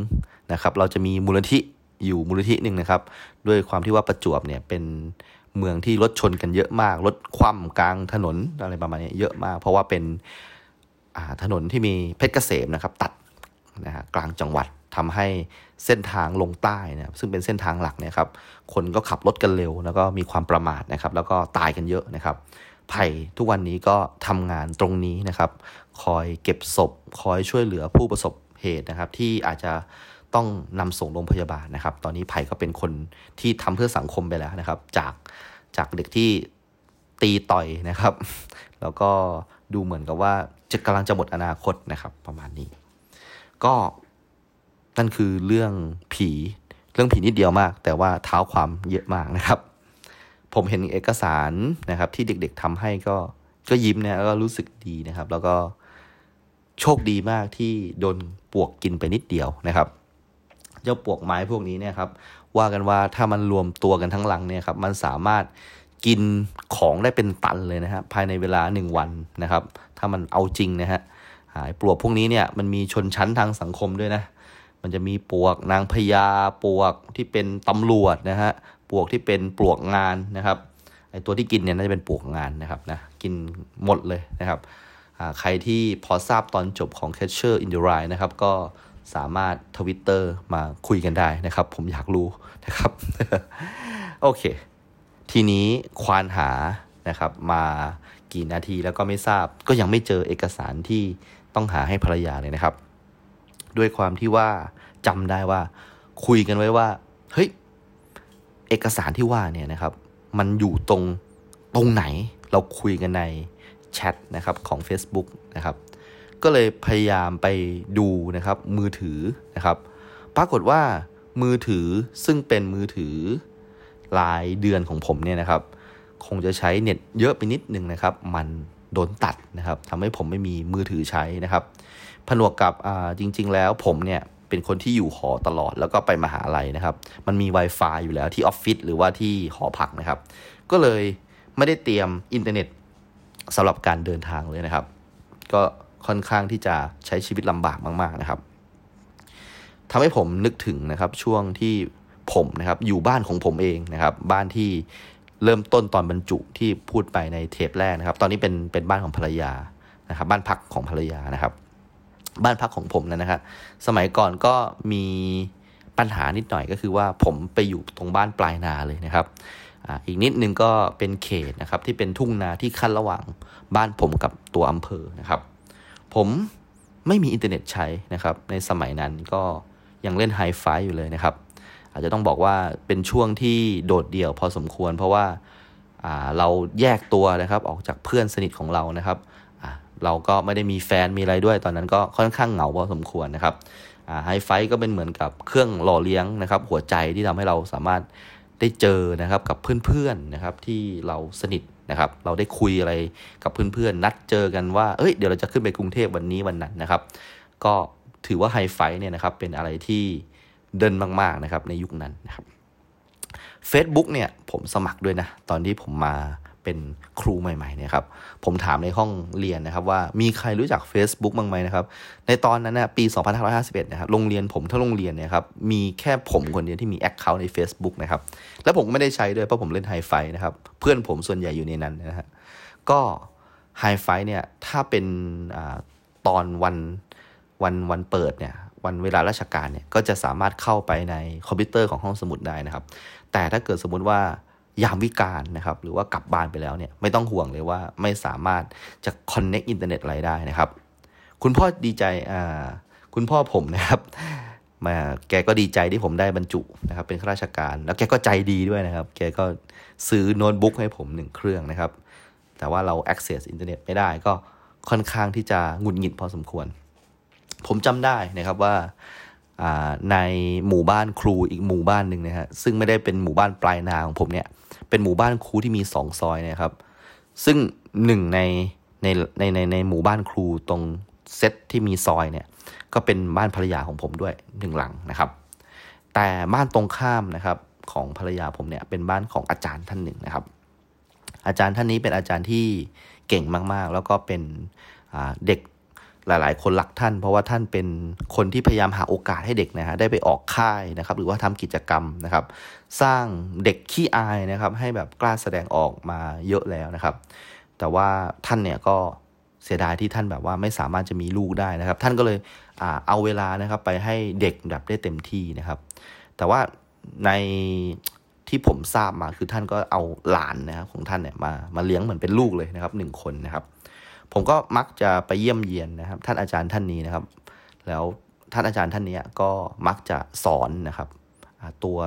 นะครับ เราจะมีมูลนิธิอยู่มูลนิธิหนึ่งนะครับ ด้วยความที่ว่าประจวบเนี่ยเป็นเมืองที่รถชนกันเยอะมาก รถคว่ำกลางถนนอะไรประมาณนี้เยอะมาก เพราะว่าเป็นถนนที่มีเพชรเกษมนะครับ ตัดนะฮะกลางจังหวัดทำให้เส้นทางลงใต้นะซึ่งเป็นเส้นทางหลักนี่ยครับ คนก็ขับรถกันเร็ว แล้วก็มีความประมาทนะครับ แล้วก็ตายกันเยอะนะครับ ไผ่ทุกวันนี้ก็ทำงานตรงนี้นะครับ คอยเก็บศพ คอยช่วยเหลือผู้ประสบเหตุนะครับ ที่อาจจะต้องนำส่งโรงพยาบาลนะครับ ตอนนี้ไผ่ก็เป็นคนที่ทำเพื่อสังคมไปแล้วนะครับ จากจากเด็กที่ตีต่อยนะครับ แล้วก็ดูเหมือนกับว่าจะกำลังจะหมดอนาคตนะครับ ประมาณนี้ ก็นั่นคือเรื่องผี เรื่องผีนิดเดียวมาก แต่ว่าเท้าความเยอะมากนะครับ ผมเห็นเอกสารนะครับ ที่เด็กๆทำให้ก็ก็ยิ้มเนี่ยแล้วก็รู้สึกดีนะครับ แล้วก็โชคดีมากที่โดนปวกกินไปนิดเดียวนะครับเจ้าปวกไม้พวกนี้เนี่ยครับ ว่ากันว่าถ้ามันรวมตัวกันทั้งลังเนี่ยครับมันสามารถกินของได้เป็นตันเลยนะฮะภายในเวลาหนึ่งวันนะครับ ถ้ามันเอาจริงนะฮะหายปลวกพวกนี้เนี่ยมันมีชนชั้นทางสังคมด้วยนะ มันจะมีปวกนางพญาปวกที่เป็นตำรวจนะฮะ ปลวกที่เป็นปลวกงานนะครับไอตัวที่กินเนี่ยน่าจะเป็นปลวกงานนะครับนะกินหมดเลยนะครับใครที่พอทราบตอนจบของ Catcher in the Rye นะครับ ก็สามารถทวิตเตอร์มาคุยกันได้นะครับ ผมอยากรู้นะครับ โอเค ทีนี้ควานหานะครับ มากี่นาทีแล้วก็ไม่ทราบ ก็ยังไม่เจอเอกสารที่ต้องหาให้ภรรยาเลยนะครับ ด้วยความที่ว่าจำได้ว่า คุยกันไว้ว่า เฮ้ย เอกสารที่ว่าเนี่ยนะครับ มันอยู่ตรงตรงไหนเราคุยกันในแชทนะครับของ Facebook นะครับ ก็เลยพยายามไปดูนะครับมือถือนะครับ ปรากฏว่ามือถือซึ่งเป็นมือถือรายเดือนของผมเนี่ยนะครับ คงจะใช้เน็ตเยอะไปนิดนึงนะครับ มันโดนตัดนะครับทำให้ผมไม่มีมือถือใช้นะครับ ผนวกกับจริง ๆ แล้วผมเนี่ย เป็นคนที่อยู่หอตลอดแล้วก็ไปมหาลัยนะครับ มันมี Wi-Fi อยู่แล้วที่ออฟฟิศหรือว่าที่หอพักนะครับ ก็เลยไม่ได้เตรียมอินเทอร์เน็ตสำหรับการเดินทางเลยนะครับ ก็ค่อนข้างที่จะใช้ชีวิตลำบากมาก ๆนะครับทำให้ผมนึกถึงนะครับช่วงที่ผมนะครับอยู่บ้านของผมเองนะครับ บ้านที่เริ่มต้นตอนบรรจุที่พูดไปในเทปแรกนะครับ ตอนนี้เป็นเป็นบ้านของภรรยานะครับ บ้านพักของภรรยานะครับ บ้านพักของผมนะนะครับ สมัยก่อนก็มีปัญหานิดหน่อยก็คือว่าผมไปอยู่ตรงบ้านปลายนาเลยนะครับอีกนิดนึงก็เป็นเขตนะครับที่เป็นทุ่งนาที่คั่นระหว่างบ้านผมกับตัวอำเภอนะครับ ผมไม่มีอินเทอร์เน็ตใช้นะครับ ในสมัยนั้นก็ยังเล่นไฮไฟอยู่เลยนะครับ อาจจะต้องบอกว่าเป็นช่วงที่โดดเดี่ยวพอสมควร เพราะว่าเราแยกตัวนะครับออกจากเพื่อนสนิทของเรานะครับ เราก็ไม่ได้มีแฟนมีอะไรด้วย ตอนนั้นก็ค่อนข้างเหงาพอสมควรนะครับไฮไฟก็เป็นเหมือนกับเครื่องหล่อเลี้ยงนะครับ หัวใจที่ทำให้เราสามารถได้เจอนะครับกับเพื่อนๆนะครับที่เราสนิทนะครับ เราได้คุยอะไรกับเพื่อนๆนัดเจอกันว่าเอ้ยเดี๋ยวเราจะขึ้นไปกรุงเทพวันนี้วันนั้นนะครับ ก็ถือว่าไฮไฟเนี่ยนะครับเป็นอะไรที่เดินมากๆนะครับในยุคนั้นนะครับ Facebook เนี่ยผมสมัครด้วยนะ ตอนที่ผมมา เป็นครูใหม่ๆเนี่ยครับผมถามในห้องเรียนนะครับว่ามีใครรู้จัก Facebook บ้างไหมนะครับในตอนนั้นนะปี 2551นะครับโรงเรียนผมทั้งโรงเรียนเนี่ยครับมีแค่ผมคนเดียวที่มี account ใน Facebook นะครับแล้วผมก็ไม่ได้ใช้ด้วยเพราะผมเล่นไฮไฟนะครับเพื่อนผมส่วนใหญ่อยู่ในนั้นนะฮะก็ไฮไฟเนี่ยถ้าเป็นตอนวันวันวันเปิดเนี่ยวันเวลาราชการเนี่ยก็จะสามารถเข้าไปในคอมพิวเตอร์ของห้องสมุดได้นะครับ แต่ถ้าเกิดสมมุติว่า ยามวิกาลนะครับ หรือว่ากลับบ้านไปแล้วเนี่ยไม่ต้องห่วงเลยว่าไม่สามารถจะ connect อินเทอร์เน็ตอะไรได้นะครับ คุณพ่อดีใจอ่าคุณพ่อผมนะครับมาแกก็ดีใจที่ผมได้บรรจุนะครับ เป็นข้าราชการ แล้วแกก็ใจดีด้วยนะครับ แกก็ซื้อโน้ตบุ๊กให้ผมหนึ่งเครื่องนะครับ แต่ว่าเรา access อินเทอร์เน็ตไม่ได้ก็ค่อนข้างที่จะหงุดหงิดพอสมควร ผมจำได้นะครับว่าในหมู่บ้านครูอีกหมู่บ้านหนึ่งนะฮะซึ่งไม่ได้เป็นหมู่บ้านปลายนาของผมเนี่ย เป็นหมู่บ้านครูที่มีสองซอยนะครับ ซึ่งหนึ่งในในในในในหมู่บ้านครูตรงเซตที่มีซอยเนี่ยก็เป็นบ้านภรรยาของผมด้วยหนึ่งหลังนะครับ แต่บ้านตรงข้ามนะครับของภรรยาผมเนี่ยเป็นบ้านของอาจารย์ท่านหนึ่งนะครับ อาจารย์ท่านนี้เป็นอาจารย์ที่เก่งมากๆ แล้วก็เป็นเด็ก หลาย ๆ คนรักท่าน เพราะว่าท่านเป็นคนที่พยายามหาโอกาสให้เด็กนะฮะได้ไปออกค่ายนะครับหรือว่าทำกิจกรรมนะครับ สร้างเด็กขี้อายนะครับให้แบบกล้าแสดงออกมาเยอะแล้วนะครับ แต่ว่าท่านเนี่ยก็เสียดายที่ท่านแบบว่าไม่สามารถจะมีลูกได้นะครับ ท่านก็เลยเอาเวลานะครับไปให้เด็กแบบได้เต็มที่นะครับ แต่ว่าในที่ผมทราบมาคือท่านก็เอาหลานนะครับของท่านเนี่ยมามาเลี้ยงเหมือนเป็นลูกเลยนะครับหนึ่งคนนะครับ ผมก็มักจะไปเยี่ยมเยียนนะครับ ท่านอาจารย์ท่านนี้นะครับ แล้วท่านอาจารย์ท่านนี้ก็มักจะสอนนะครับตัว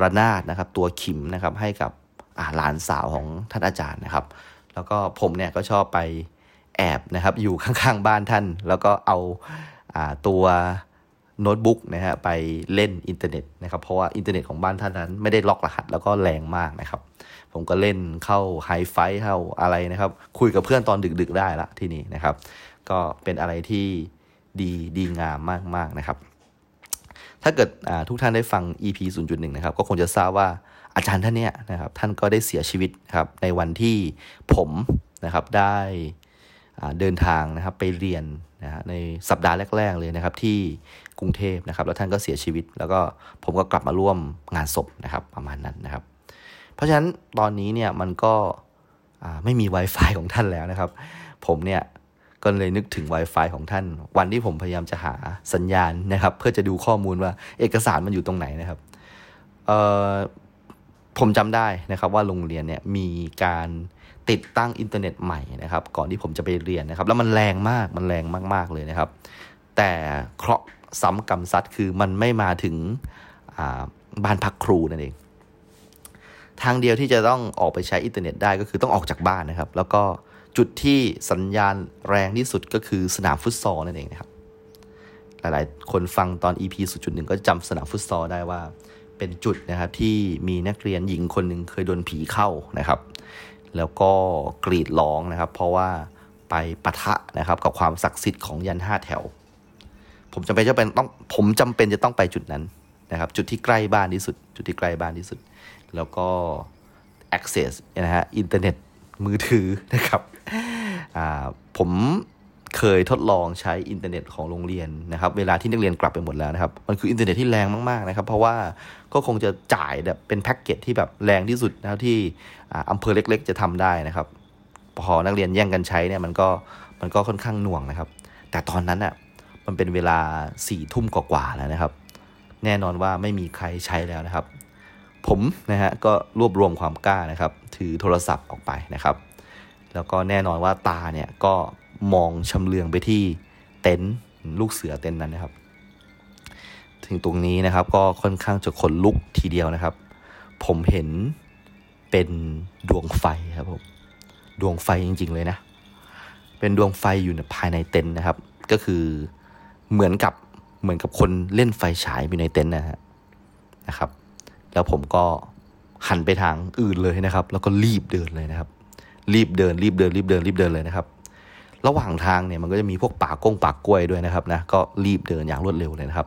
ระนาดนะครับ ตัวขิมนะครับให้กับหลานสาวของท่านอาจารย์นะครับ แล้วก็ผมเนี่ยก็ชอบไปแอบนะครับ อยู่ข้างๆบ้านท่าน แล้วก็เอาตัวโน้ตบุ๊กนะฮะไปเล่นอินเทอร์เน็ตนะครับ เพราะว่าอินเทอร์เน็ตของบ้านท่านนั้นไม่ได้ล็อกรหัสแล้วก็แรงมากนะครับ ผมก็เล่นเข้าไฮไฟเข้าอะไรนะครับ คุยกับเพื่อนตอนดึกๆได้ละที่นี่นะครับ ก็เป็นอะไรที่ดีดีงามมากๆนะครับ ถ้าเกิดทุกท่านได้ฟัง EP 0.1 นะครับ ก็คงจะทราบว่าอาจารย์ท่านเนี้ยนะครับท่านก็ได้เสียชีวิตครับในวันที่ผมนะครับได้เดินทางนะครับไปเรียนนะฮะในสัปดาห์แรก ๆ เลยนะครับที่กรุงเทพนะครับ แล้วท่านก็เสียชีวิต แล้วก็ผมก็กลับมาร่วมงานศพนะครับประมาณนั้นนะครับ ราะฉะนั้นตอนนี้เนี่ยมันก็ไม่มี Wi-Fi ของท่านแล้วนะครับ ผมเนี่ยก็เลยนึกถึง Wi-Fi ของท่าน วันที่ผมพยายามจะหาสัญญาณนะครับ เพื่อจะดูข้อมูลว่าเอกสารมันอยู่ตรงไหนนะครับผมจำได้นะครับว่าโรงเรียนเนี่ยมีการติดตั้งอินเทอร์เน็ตใหม่นะครับ ก่อนที่ผมจะไปเรียนนะครับ แล้วมันแรงมากมันแรงมาก ๆ เลยนะครับ แต่เคราะห์ซ้ำกรรมซัดคือมันไม่มาถึงบ้านพักครูนั่นเอง ทางเดียวที่จะต้องออกไปใช้อินเทอร์เน็ตได้ก็คือต้องออกจากบ้านนะครับ แล้วก็จุดที่สัญญาณแรงที่สุดก็คือสนามฟุตซอลนั่นเองนะครับ หลายๆ คนฟังตอน EP 0.1 ก็จำสนามฟุตซอลได้ว่าเป็นจุดนะครับที่มีนักเรียนหญิงคนหนึ่งเคยโดนผีเข้านะครับ แล้วก็กรีดร้องนะครับ เพราะว่าไปปะทะนะครับกับความศักดิ์สิทธิ์ของยันต์ห้าแถว ผมจำเป็นจะเป็นต้องผมจำเป็นจะต้องไปจุดนั้นนะครับ จุดที่ใกล้บ้านที่สุด จุดที่ใกล้บ้านที่สุด แล้วก็ access นะฮะอินเทอร์เน็ตมือถือนะครับผมเคยทดลองใช้อินเทอร์เน็ตของโรงเรียนนะครับ เวลาที่นักเรียนกลับไปหมดแล้วนะครับ มันคืออินเทอร์เน็ตที่แรงมากๆนะครับ เพราะว่าก็คงจะจ่ายแบบเป็นแพ็กเกจที่แบบแรงที่สุดนะที่อำเภอเล็ก ๆ จะทำได้นะครับ พอนักเรียนแย่งกันใช้เนี่ยมันก็มันก็ค่อนข้างหน่วงนะครับ แต่ตอนนั้นอะมันเป็นเวลาสี่ทุ่มกว่าๆแล้วนะครับ แน่นอนว่าไม่มีใครใช้แล้วนะครับ ผมนะฮะก็รวบรวมความกล้านะครับ ถือโทรศัพท์ออกไปนะครับ แล้วก็แน่นอนว่าตาเนี่ยก็มองชำเลืองไปที่เต็นท์ลูกเสือเต็นท์นั้นนะครับ ถึงตรงนี้นะครับก็ค่อนข้างจะขนลุกทีเดียวนะครับ ผมเห็นเป็นดวงไฟครับผมดวงไฟจริง ๆ เลยนะ เป็นดวงไฟอยู่ภายในเต็นท์นะครับ ก็คือเหมือนกับเหมือนกับคนเล่นไฟฉายอยู่ในเต็นท์นะฮะนะครับ แล้วผมก็หันไปทางอื่นเลยนะครับ แล้วก็รีบเดินเลยนะครับ รีบเดิน รีบเดิน รีบเดิน รีบเดินเลยนะครับ ระหว่างทางเนี่ยมันก็จะมีพวกป่ากงป่ากล้วยด้วยนะครับนะก็รีบเดินอย่างรวดเร็วเลยนะครับ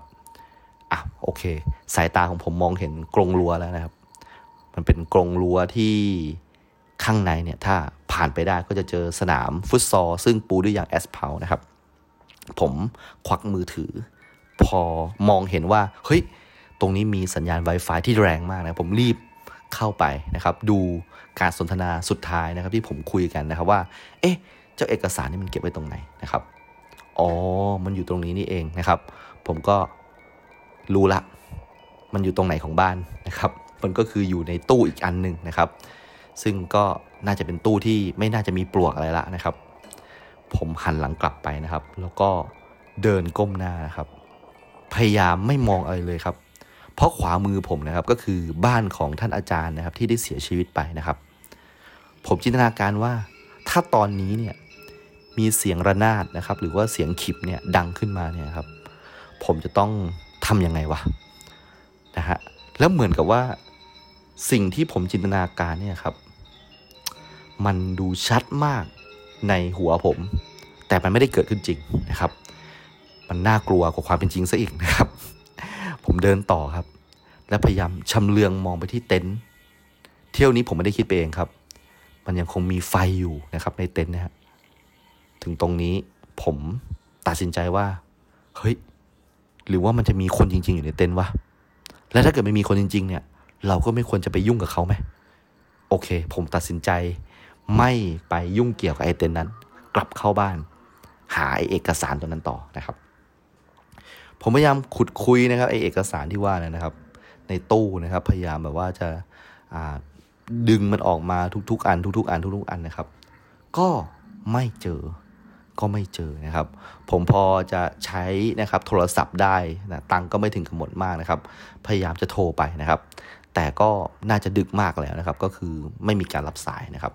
อะโอเค สายตาของผมมองเห็นกรงรั้วแล้วนะครับ มันเป็นกรงรั้วที่ข้างในเนี่ยถ้าผ่านไปได้ก็จะเจอสนามฟุตซอลซึ่งปูด้วยยางแอสเพลนะครับ ผมควักมือถือ พอมองเห็นว่าเฮ้ย ตรงนี้มีสัญญาณ Wi-Fi ที่แรงมากนะผมรีบเข้าไปนะครับดูการสนทนาสุดท้ายนะครับที่ผมคุยกันนะครับว่า เอ๊ะ เจ้าเอกสารนี่มันเก็บไว้ตรงไหนนะครับ อ๋อ มันอยู่ตรงนี้นี่เองนะครับ ผมก็รู้ละ มันอยู่ตรงไหนของบ้านนะครับ มันก็คืออยู่ในตู้อีกอันหนึ่งนะครับ ซึ่งก็น่าจะเป็นตู้ที่ไม่น่าจะมีปลวกอะไรละนะครับ ผมหันหลังกลับไปนะครับ แล้วก็เดินก้มหน้านะครับ พยายามไม่มองอะไรเลยครับ เพราะขวามือผมนะครับก็คือบ้านของท่านอาจารย์นะครับที่ได้เสียชีวิตไปนะครับ ผมจินตนาการว่าถ้าตอนนี้เนี่ยมีเสียงระนาดนะครับ หรือว่าเสียงขิบเนี่ยดังขึ้นมาเนี่ยครับ ผมจะต้องทำยังไงวะนะฮะแล้วเหมือนกับว่าสิ่งที่ผมจินตนาการเนี่ยครับ มันดูชัดมากในหัวผม แต่มันไม่ได้เกิดขึ้นจริงนะครับ มันน่ากลัวกว่าความเป็นจริงซะอีกนะครับ ผมเดินต่อครับ และพยายามชำเลืองมองไปที่เต็นท์เที่ยวนี้ผมไม่ได้คิดไปเองครับ มันยังคงมีไฟอยู่นะครับในเต็นท์นะครับถึงตรงนี้ผมตัดสินใจว่า เฮ้ย หรือว่ามันจะมีคนจริง ๆ อยู่ในเต็นท์วะแล้วถ้าเกิดไม่มีคนจริง ๆ เนี่ย เราก็ไม่ควรจะไปยุ่งกับเขาไหมโอเค ผมตัดสินใจ ไม่ไปยุ่งเกี่ยวกับไอเต็นท์นั้น กลับเข้าบ้าน หาไอเอกสารตัวนั้นต่อนะครับ ผมพยายามขุดคุยนะครับไอเอกสารที่ว่านะครับ ในตู้นะครับ พยายามแบบว่าจะดึงมันออกมาทุกๆ อัน ทุก ๆ อันทุกๆอันนะครับ ก็ไม่เจอ ก็ไม่เจอนะครับ ผมพอจะใช้นะครับโทรศัพท์ได้นะตังก็ไม่ถึงกับหมดมากนะครับ พยายามจะโทรไปนะครับ แต่ก็น่าจะดึกมากแล้วนะครับ ก็คือไม่มีการรับสายนะครับ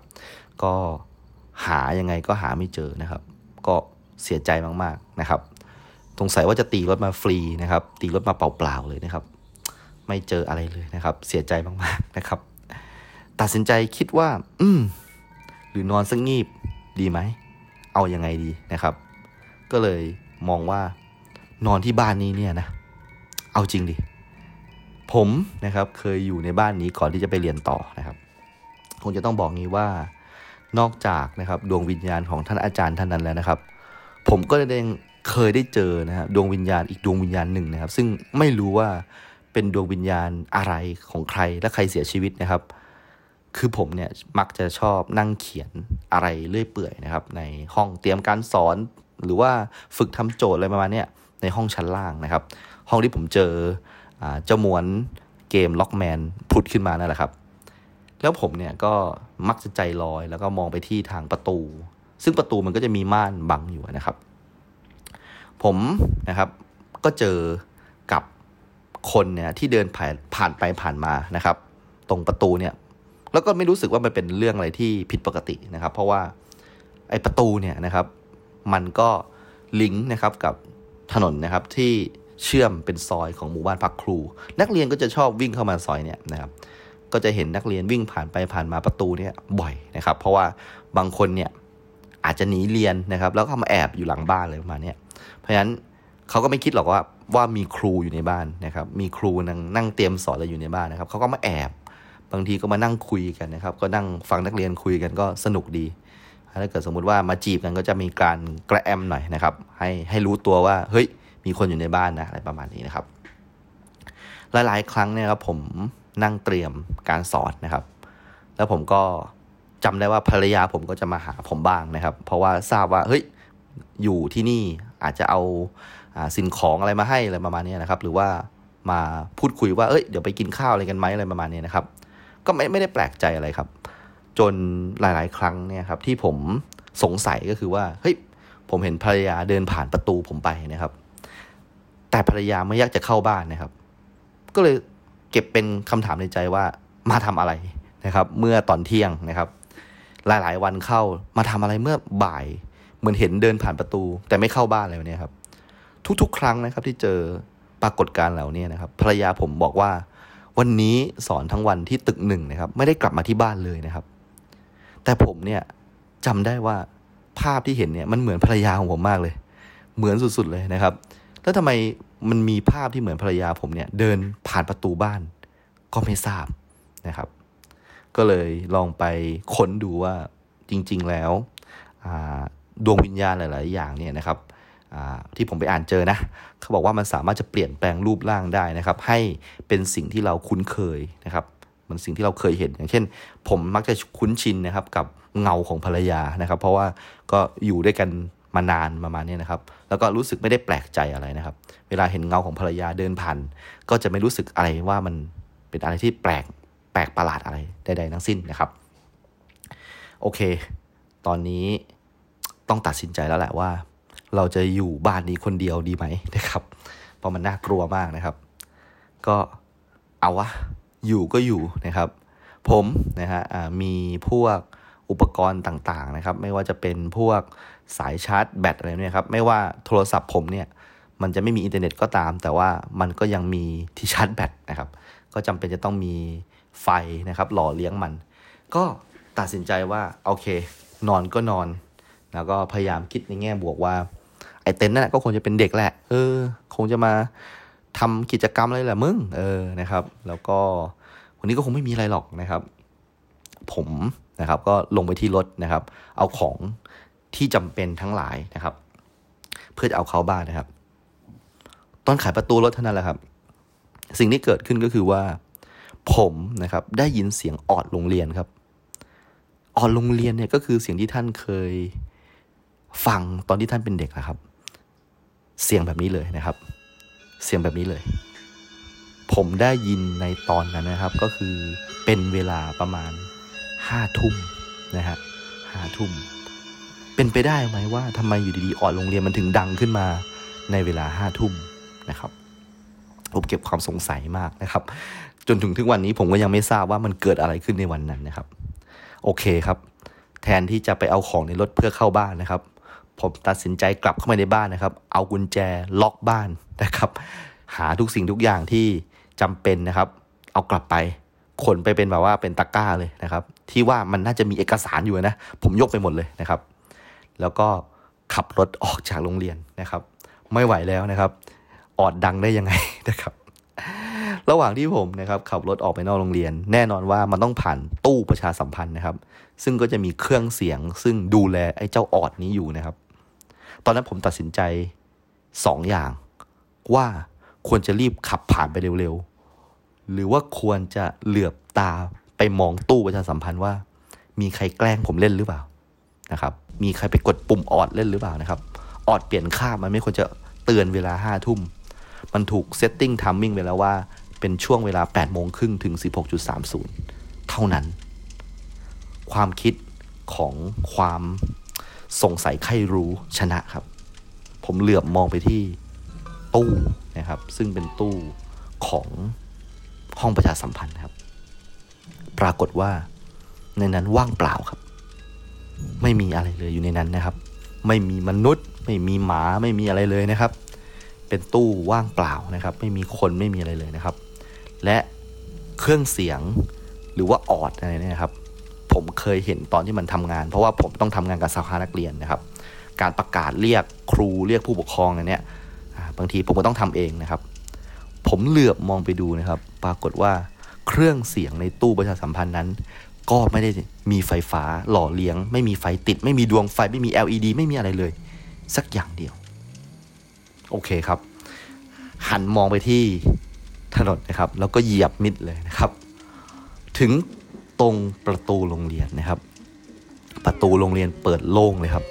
ก็หายังไงก็หาไม่เจอนะครับ ก็เสียใจมากๆนะครับ สงสัยว่าจะตีรถมาฟรีนะครับ ตีรถมาเปล่าๆเลยนะครับ ไม่เจออะไรเลยนะครับ เสียใจมากๆนะครับ ตัดสินใจคิดว่า อืม หรือนอนสักงีบดีไหม เอาอยัางไงดีนะครับ ก็เลยมองว่านอนที่บ้านนี้เนี่ยนะ เอาจริงดิ ผมนะครับ เคยอยู่ในบ้านนี้ก่อนที่จะไปเรียนต่อนะครับ คงจะต้องบอกงี้ว่านอกจากนะครับ ดวงวิญญาณของท่านอาจารย์ท่านนั้นแล้วนะครับ ผมก็ได้ เคยได้เจอนะฮะดวงวิญญาณอีกดวงวิญญาณหนึ่งนะครับ ซึ่งไม่รู้ว่าเป็นดวงวิญญาณอะไรของใครและใครเสียชีวิตนะครับ คือผมเนี่ยมักจะชอบนั่งเขียนอะไรเรื่อยเปื่อยนะครับ ในห้องเตรียมการสอนหรือว่าฝึกทำโจทย์อะไรประมาณนี้ในห้องชั้นล่างนะครับ ห้องที่ผมเจอเจ้ามวนเกมล็อกแมนพุดขึ้นมานั่นแหละครับ แล้วผมเนี่ยก็มักจะใจลอยแล้วก็มองไปที่ทางประตู ซึ่งประตูมันก็จะมีม่านบังอยู่นะครับ ผมนะครับก็เจอกับคนเนี่ยที่เดินผ่านผ่านไปผ่านมานะครับ ตรงประตูเนี่ย แล้วก็ไม่รู้สึกว่ามันเป็นเรื่องอะไรที่ผิดปกตินะครับ เพราะว่าไอ้ประตูเนี่ยนะครับ มันก็ลิงก์นะครับกับถนนนะครับที่เชื่อมเป็นซอยของหมู่บ้านพักครู นักเรียนก็จะชอบวิ่งเข้ามาซอยเนี่ยนะครับก็จะเห็นนักเรียนวิ่งผ่านไปผ่านมาประตูเนี่ยบ่อยนะครับ เพราะว่าบางคนเนี่ยอาจจะหนีเรียนนะครับ แล้วก็มาแอบอยู่หลังบ้านเลยประมาณนี้ เพราะฉะนั้นเขาก็ไม่คิดหรอกว่าว่ามีครูอยู่ในบ้านนะครับ มีครูนั่งนั่งเตรียมสอนอะไรอยู่ในบ้านนะครับเขาก็มาแอบบางทีก็มานั่งคุยกันนะครับ ก็นั่งฟังนักเรียนคุยกันก็สนุกดี ถ้าเกิดสมมุติว่ามาจีบกันก็จะมีการกระแอมหน่อยนะครับ ให้ให้รู้ตัวว่าเฮ้ยมีคนอยู่ในบ้านนะอะไรประมาณนี้นะครับ หลายๆ ครั้งเนี่ยครับผมนั่งเตรียมการสอนนะครับ แล้วผมก็จำได้ว่าภรรยาผมก็จะมาหาผมบ้างนะครับ เพราะว่าทราบว่าเฮ้ย อยู่ที่นี่อาจจะเอาสิ่งของอะไรมาให้อะไรประมาณนี้นะครับหรือว่ามาพูดคุยว่าเอ้ยเดี๋ยวไปกินข้าวอะไรกันไหมอะไรประมาณนี้นะครับ ก็ไม่ไม่ได้แปลกใจอะไรครับ จนหลาย ๆ ครั้งเนี่ยครับที่ผมสงสัยก็คือว่าเฮ้ยผมเห็นภรรยาเดินผ่านประตูผมไปนะครับ แต่ภรรยาไม่อยากจะเข้าบ้านนะครับ ก็เลยเก็บเป็นคำถามในใจว่ามาทำอะไรนะครับ เมื่อตอนเที่ยงนะครับ หลาย ๆ วันเข้ามาทำอะไรเมื่อบ่าย เหมือนเห็นเดินผ่านประตู แต่ไม่เข้าบ้านอะไรเนี่ยครับ ทุกๆ ครั้งนะครับ ที่เจอปรากฏการณ์เหล่านี้นะครับ ภรรยาผมบอกว่า วันนี้สอนทั้งวันที่ตึกหนึ่งนะครับ ไม่ได้กลับมาที่บ้านเลยนะครับ แต่ผมเนี่ยจำได้ว่าภาพที่เห็นเนี่ยมันเหมือนภรรยาของผมมากเลย เหมือนสุดๆเลยนะครับ แล้วทำไมมันมีภาพที่เหมือนภรรยาผมเนี่ย เดินผ่านประตูบ้าน ก็ไม่ทราบนะครับ ก็เลยลองไปค้นดูว่าจริง ๆ แล้ว ดวงวิญญาณหลาย ๆ อย่างเนี่ยนะครับที่ผมไปอ่านเจอนะเขาบอกว่ามันสามารถจะเปลี่ยนแปลงรูปร่างได้นะครับ ให้เป็นสิ่งที่เราคุ้นเคยนะครับมันสิ่งที่เราเคยเห็น อย่างเช่น ผมมักจะคุ้นชินนะครับกับเงาของภรรยานะครับ เพราะว่าก็อยู่ด้วยกันมานานประมาณนี้นะครับ แล้วก็รู้สึกไม่ได้แปลกใจอะไรนะครับ เวลาเห็นเงาของภรรยาเดินผ่านก็จะไม่รู้สึกอะไรว่ามันเป็นอะไรที่แปลกแปลกประหลาดอะไรใดๆทั้งสิ้นนะครับ โอเค ตอนนี้ ต้องตัดสินใจแล้วแหละว่า เราจะอยู่บ้านนี้คนเดียวดีไหมนะครับ เพราะมันน่ากลัวมากนะครับ ก็เอาวะอยู่ก็อยู่นะครับ ผมนะฮะมีพวกอุปกรณ์ต่างๆนะครับ ไม่ว่าจะเป็นพวกสายชาร์จแบตอะไรเนี่ยครับ ไม่ว่าโทรศัพท์ผมเนี่ย มันจะไม่มีอินเทอร์เน็ตก็ตาม แต่ว่ามันก็ยังมีที่ชาร์จแบตนะครับ ก็จำเป็นจะต้องมีไฟนะครับ หล่อเลี้ยงมัน ก็ตัดสินใจว่า โอเค นอนก็นอน แล้วก็พยายามคิดในแง่บวกว่า ไอ้เต็นท์นั่นก็คงจะเป็นเด็กแหละ เออ คงจะมาทำกิจกรรมอะไรแหละมึง เออ นะครับ แล้วก็วันนี้ก็คงไม่มีอะไรหรอกนะครับ ผมนะครับ ก็ลงไปที่รถนะครับ เอาของที่จำเป็นทั้งหลายนะครับ เพื่อจะเอาเข้าบ้านนะครับ ตอนขายประตูรถเท่านั้นแหละครับ สิ่งที่เกิดขึ้นก็คือว่า ผมนะครับ ได้ยินเสียงออดโรงเรียนครับ ออดโรงเรียนเนี่ยก็คือเสียงที่ท่านเคย ฟังตอนที่ท่านเป็นเด็กนะครับ เสียงแบบนี้เลยนะครับ เสียงแบบนี้เลย ผมได้ยินในตอนนั้นนะครับ ก็คือเป็นเวลาประมาณห้าทุ่มนะฮะห้าทุ่ม เป็นไปได้ไหมว่าทำไมอยู่ดีๆออดโรงเรียนมันถึงดังขึ้นมาในเวลาห้าทุ่มนะครับผมเก็บความสงสัยมากนะครับ จนถึงทุกวันนี้ผมก็ยังไม่ทราบว่ามันเกิดอะไรขึ้นในวันนั้นนะครับ โอเคครับ แทนที่จะไปเอาของในรถเพื่อเข้าบ้านนะครับ ผมตัดสินใจกลับเข้ามาในบ้านนะครับ เอากุญแจล็อกบ้านนะครับ หาทุกสิ่งทุกอย่างที่จำเป็นนะครับ เอากลับไปขนไปเป็นแบบว่าเป็นตะกร้าเลยนะครับ ที่ว่ามันน่าจะมีเอกสารอยู่นะ ผมยกไปหมดเลยนะครับ แล้วก็ขับรถออกจากโรงเรียนนะครับ ไม่ไหวแล้วนะครับออดดังได้ยังไงนะครับ ระหว่างที่ผมนะครับขับรถออกไปนอกโรงเรียน แน่นอนว่ามันต้องผ่านตู้ประชาสัมพันธ์นะครับ ซึ่งก็จะมีเครื่องเสียง ซึ่งดูแลไอ้เจ้าออดนี้อยู่นะครับ ตอนนั้นผมตัดสินใจสองอย่างว่าควรจะรีบขับผ่านไปเร็วๆ หรือว่าควรจะเหลือบตาไปมองตู้ประชาสัมพันธ์ว่า มีใครแกล้งผมเล่นหรือเปล่านะครับ มีใครไปกดปุ่มออดเล่นหรือเปล่านะครับ ออดเปลี่ยนคาบมันไม่ควรจะเตือนเวลาห้าทุ่ม มันถูก setting timing ไปแล้วว่าเป็นช่วงเวลา8โมงครึ่งถึง 16.30 เท่านั้น ความคิดของความ สงสัยใครรู้ชนะครับ ผมเหลือบมองไปที่ตู้นะครับ ซึ่งเป็นตู้ของห้องประชาสัมพันธ์ครับ ปรากฏว่าในนั้นว่างเปล่าครับ ไม่มีอะไรเลยอยู่ในนั้นนะครับ ไม่มีมนุษย์ ไม่มีหมาไม่มีอะไรเลยนะครับ เป็นตู้ว่างเปล่านะครับ ไม่มีคนไม่มีอะไรเลยนะครับ และเครื่องเสียงหรือว่าออดอะไรเนี่ยครับ ผมเคยเห็นตอนที่มันทำงาน เพราะว่าผมต้องทำงานกับสภานักเรียนนะครับ การประกาศเรียกครูเรียกผู้ปกครองอันเนี้ยบางทีผมก็ต้องทำเองนะครับ ผมเหลือบมองไปดูนะครับ ปรากฏว่าเครื่องเสียงในตู้ประชาสัมพันธ์นั้น ก็ไม่ได้มีไฟฟ้าหล่อเลี้ยง ไม่มีไฟติด ไม่มีดวงไฟไม่มี LED ไม่มีอะไรเลย สักอย่างเดียว โอเคครับ หันมองไปที่ถนนนะครับ แล้วก็เหยียบมิดเลยนะครับ ถึง ตรงประตูโรงเรียนนะครับ ประตูโรงเรียนเปิดโล่งเลยครับ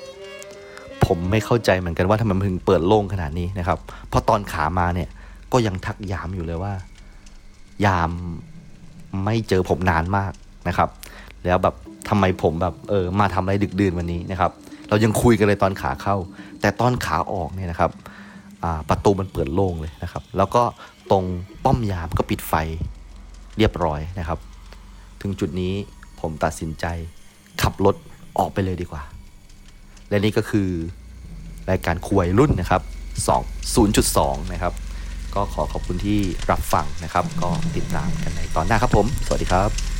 ผมไม่เข้าใจเหมือนกันว่าทำไมมันถึงเปิดโล่งขนาดนี้นะครับ เพราะตอนขามาเนี่ยก็ยังทักยามอยู่เลยว่า ยามไม่เจอผมนานมากนะครับ แล้วแบบทำไมผมแบบเออมาทำอะไรดึกดื่นวันนี้นะครับ เรายังคุยกันเลยตอนขาเข้า แต่ตอนขาออกเนี่ยนะครับประตูมันเปิดโล่งเลยนะครับ แล้วก็ตรงป้อมยามก็ปิดไฟเรียบร้อยนะครับ ถึงจุดนี้ผมตัดสินใจ ขับรถออกไปเลยดีกว่า และนี่ก็คือรายการคุยรุ่นนะครับ2 0.2 นะครับ ก็ขอขอบคุณที่รับฟังนะครับ ก็ติดตามกันในตอนหน้าครับผม สวัสดีครับ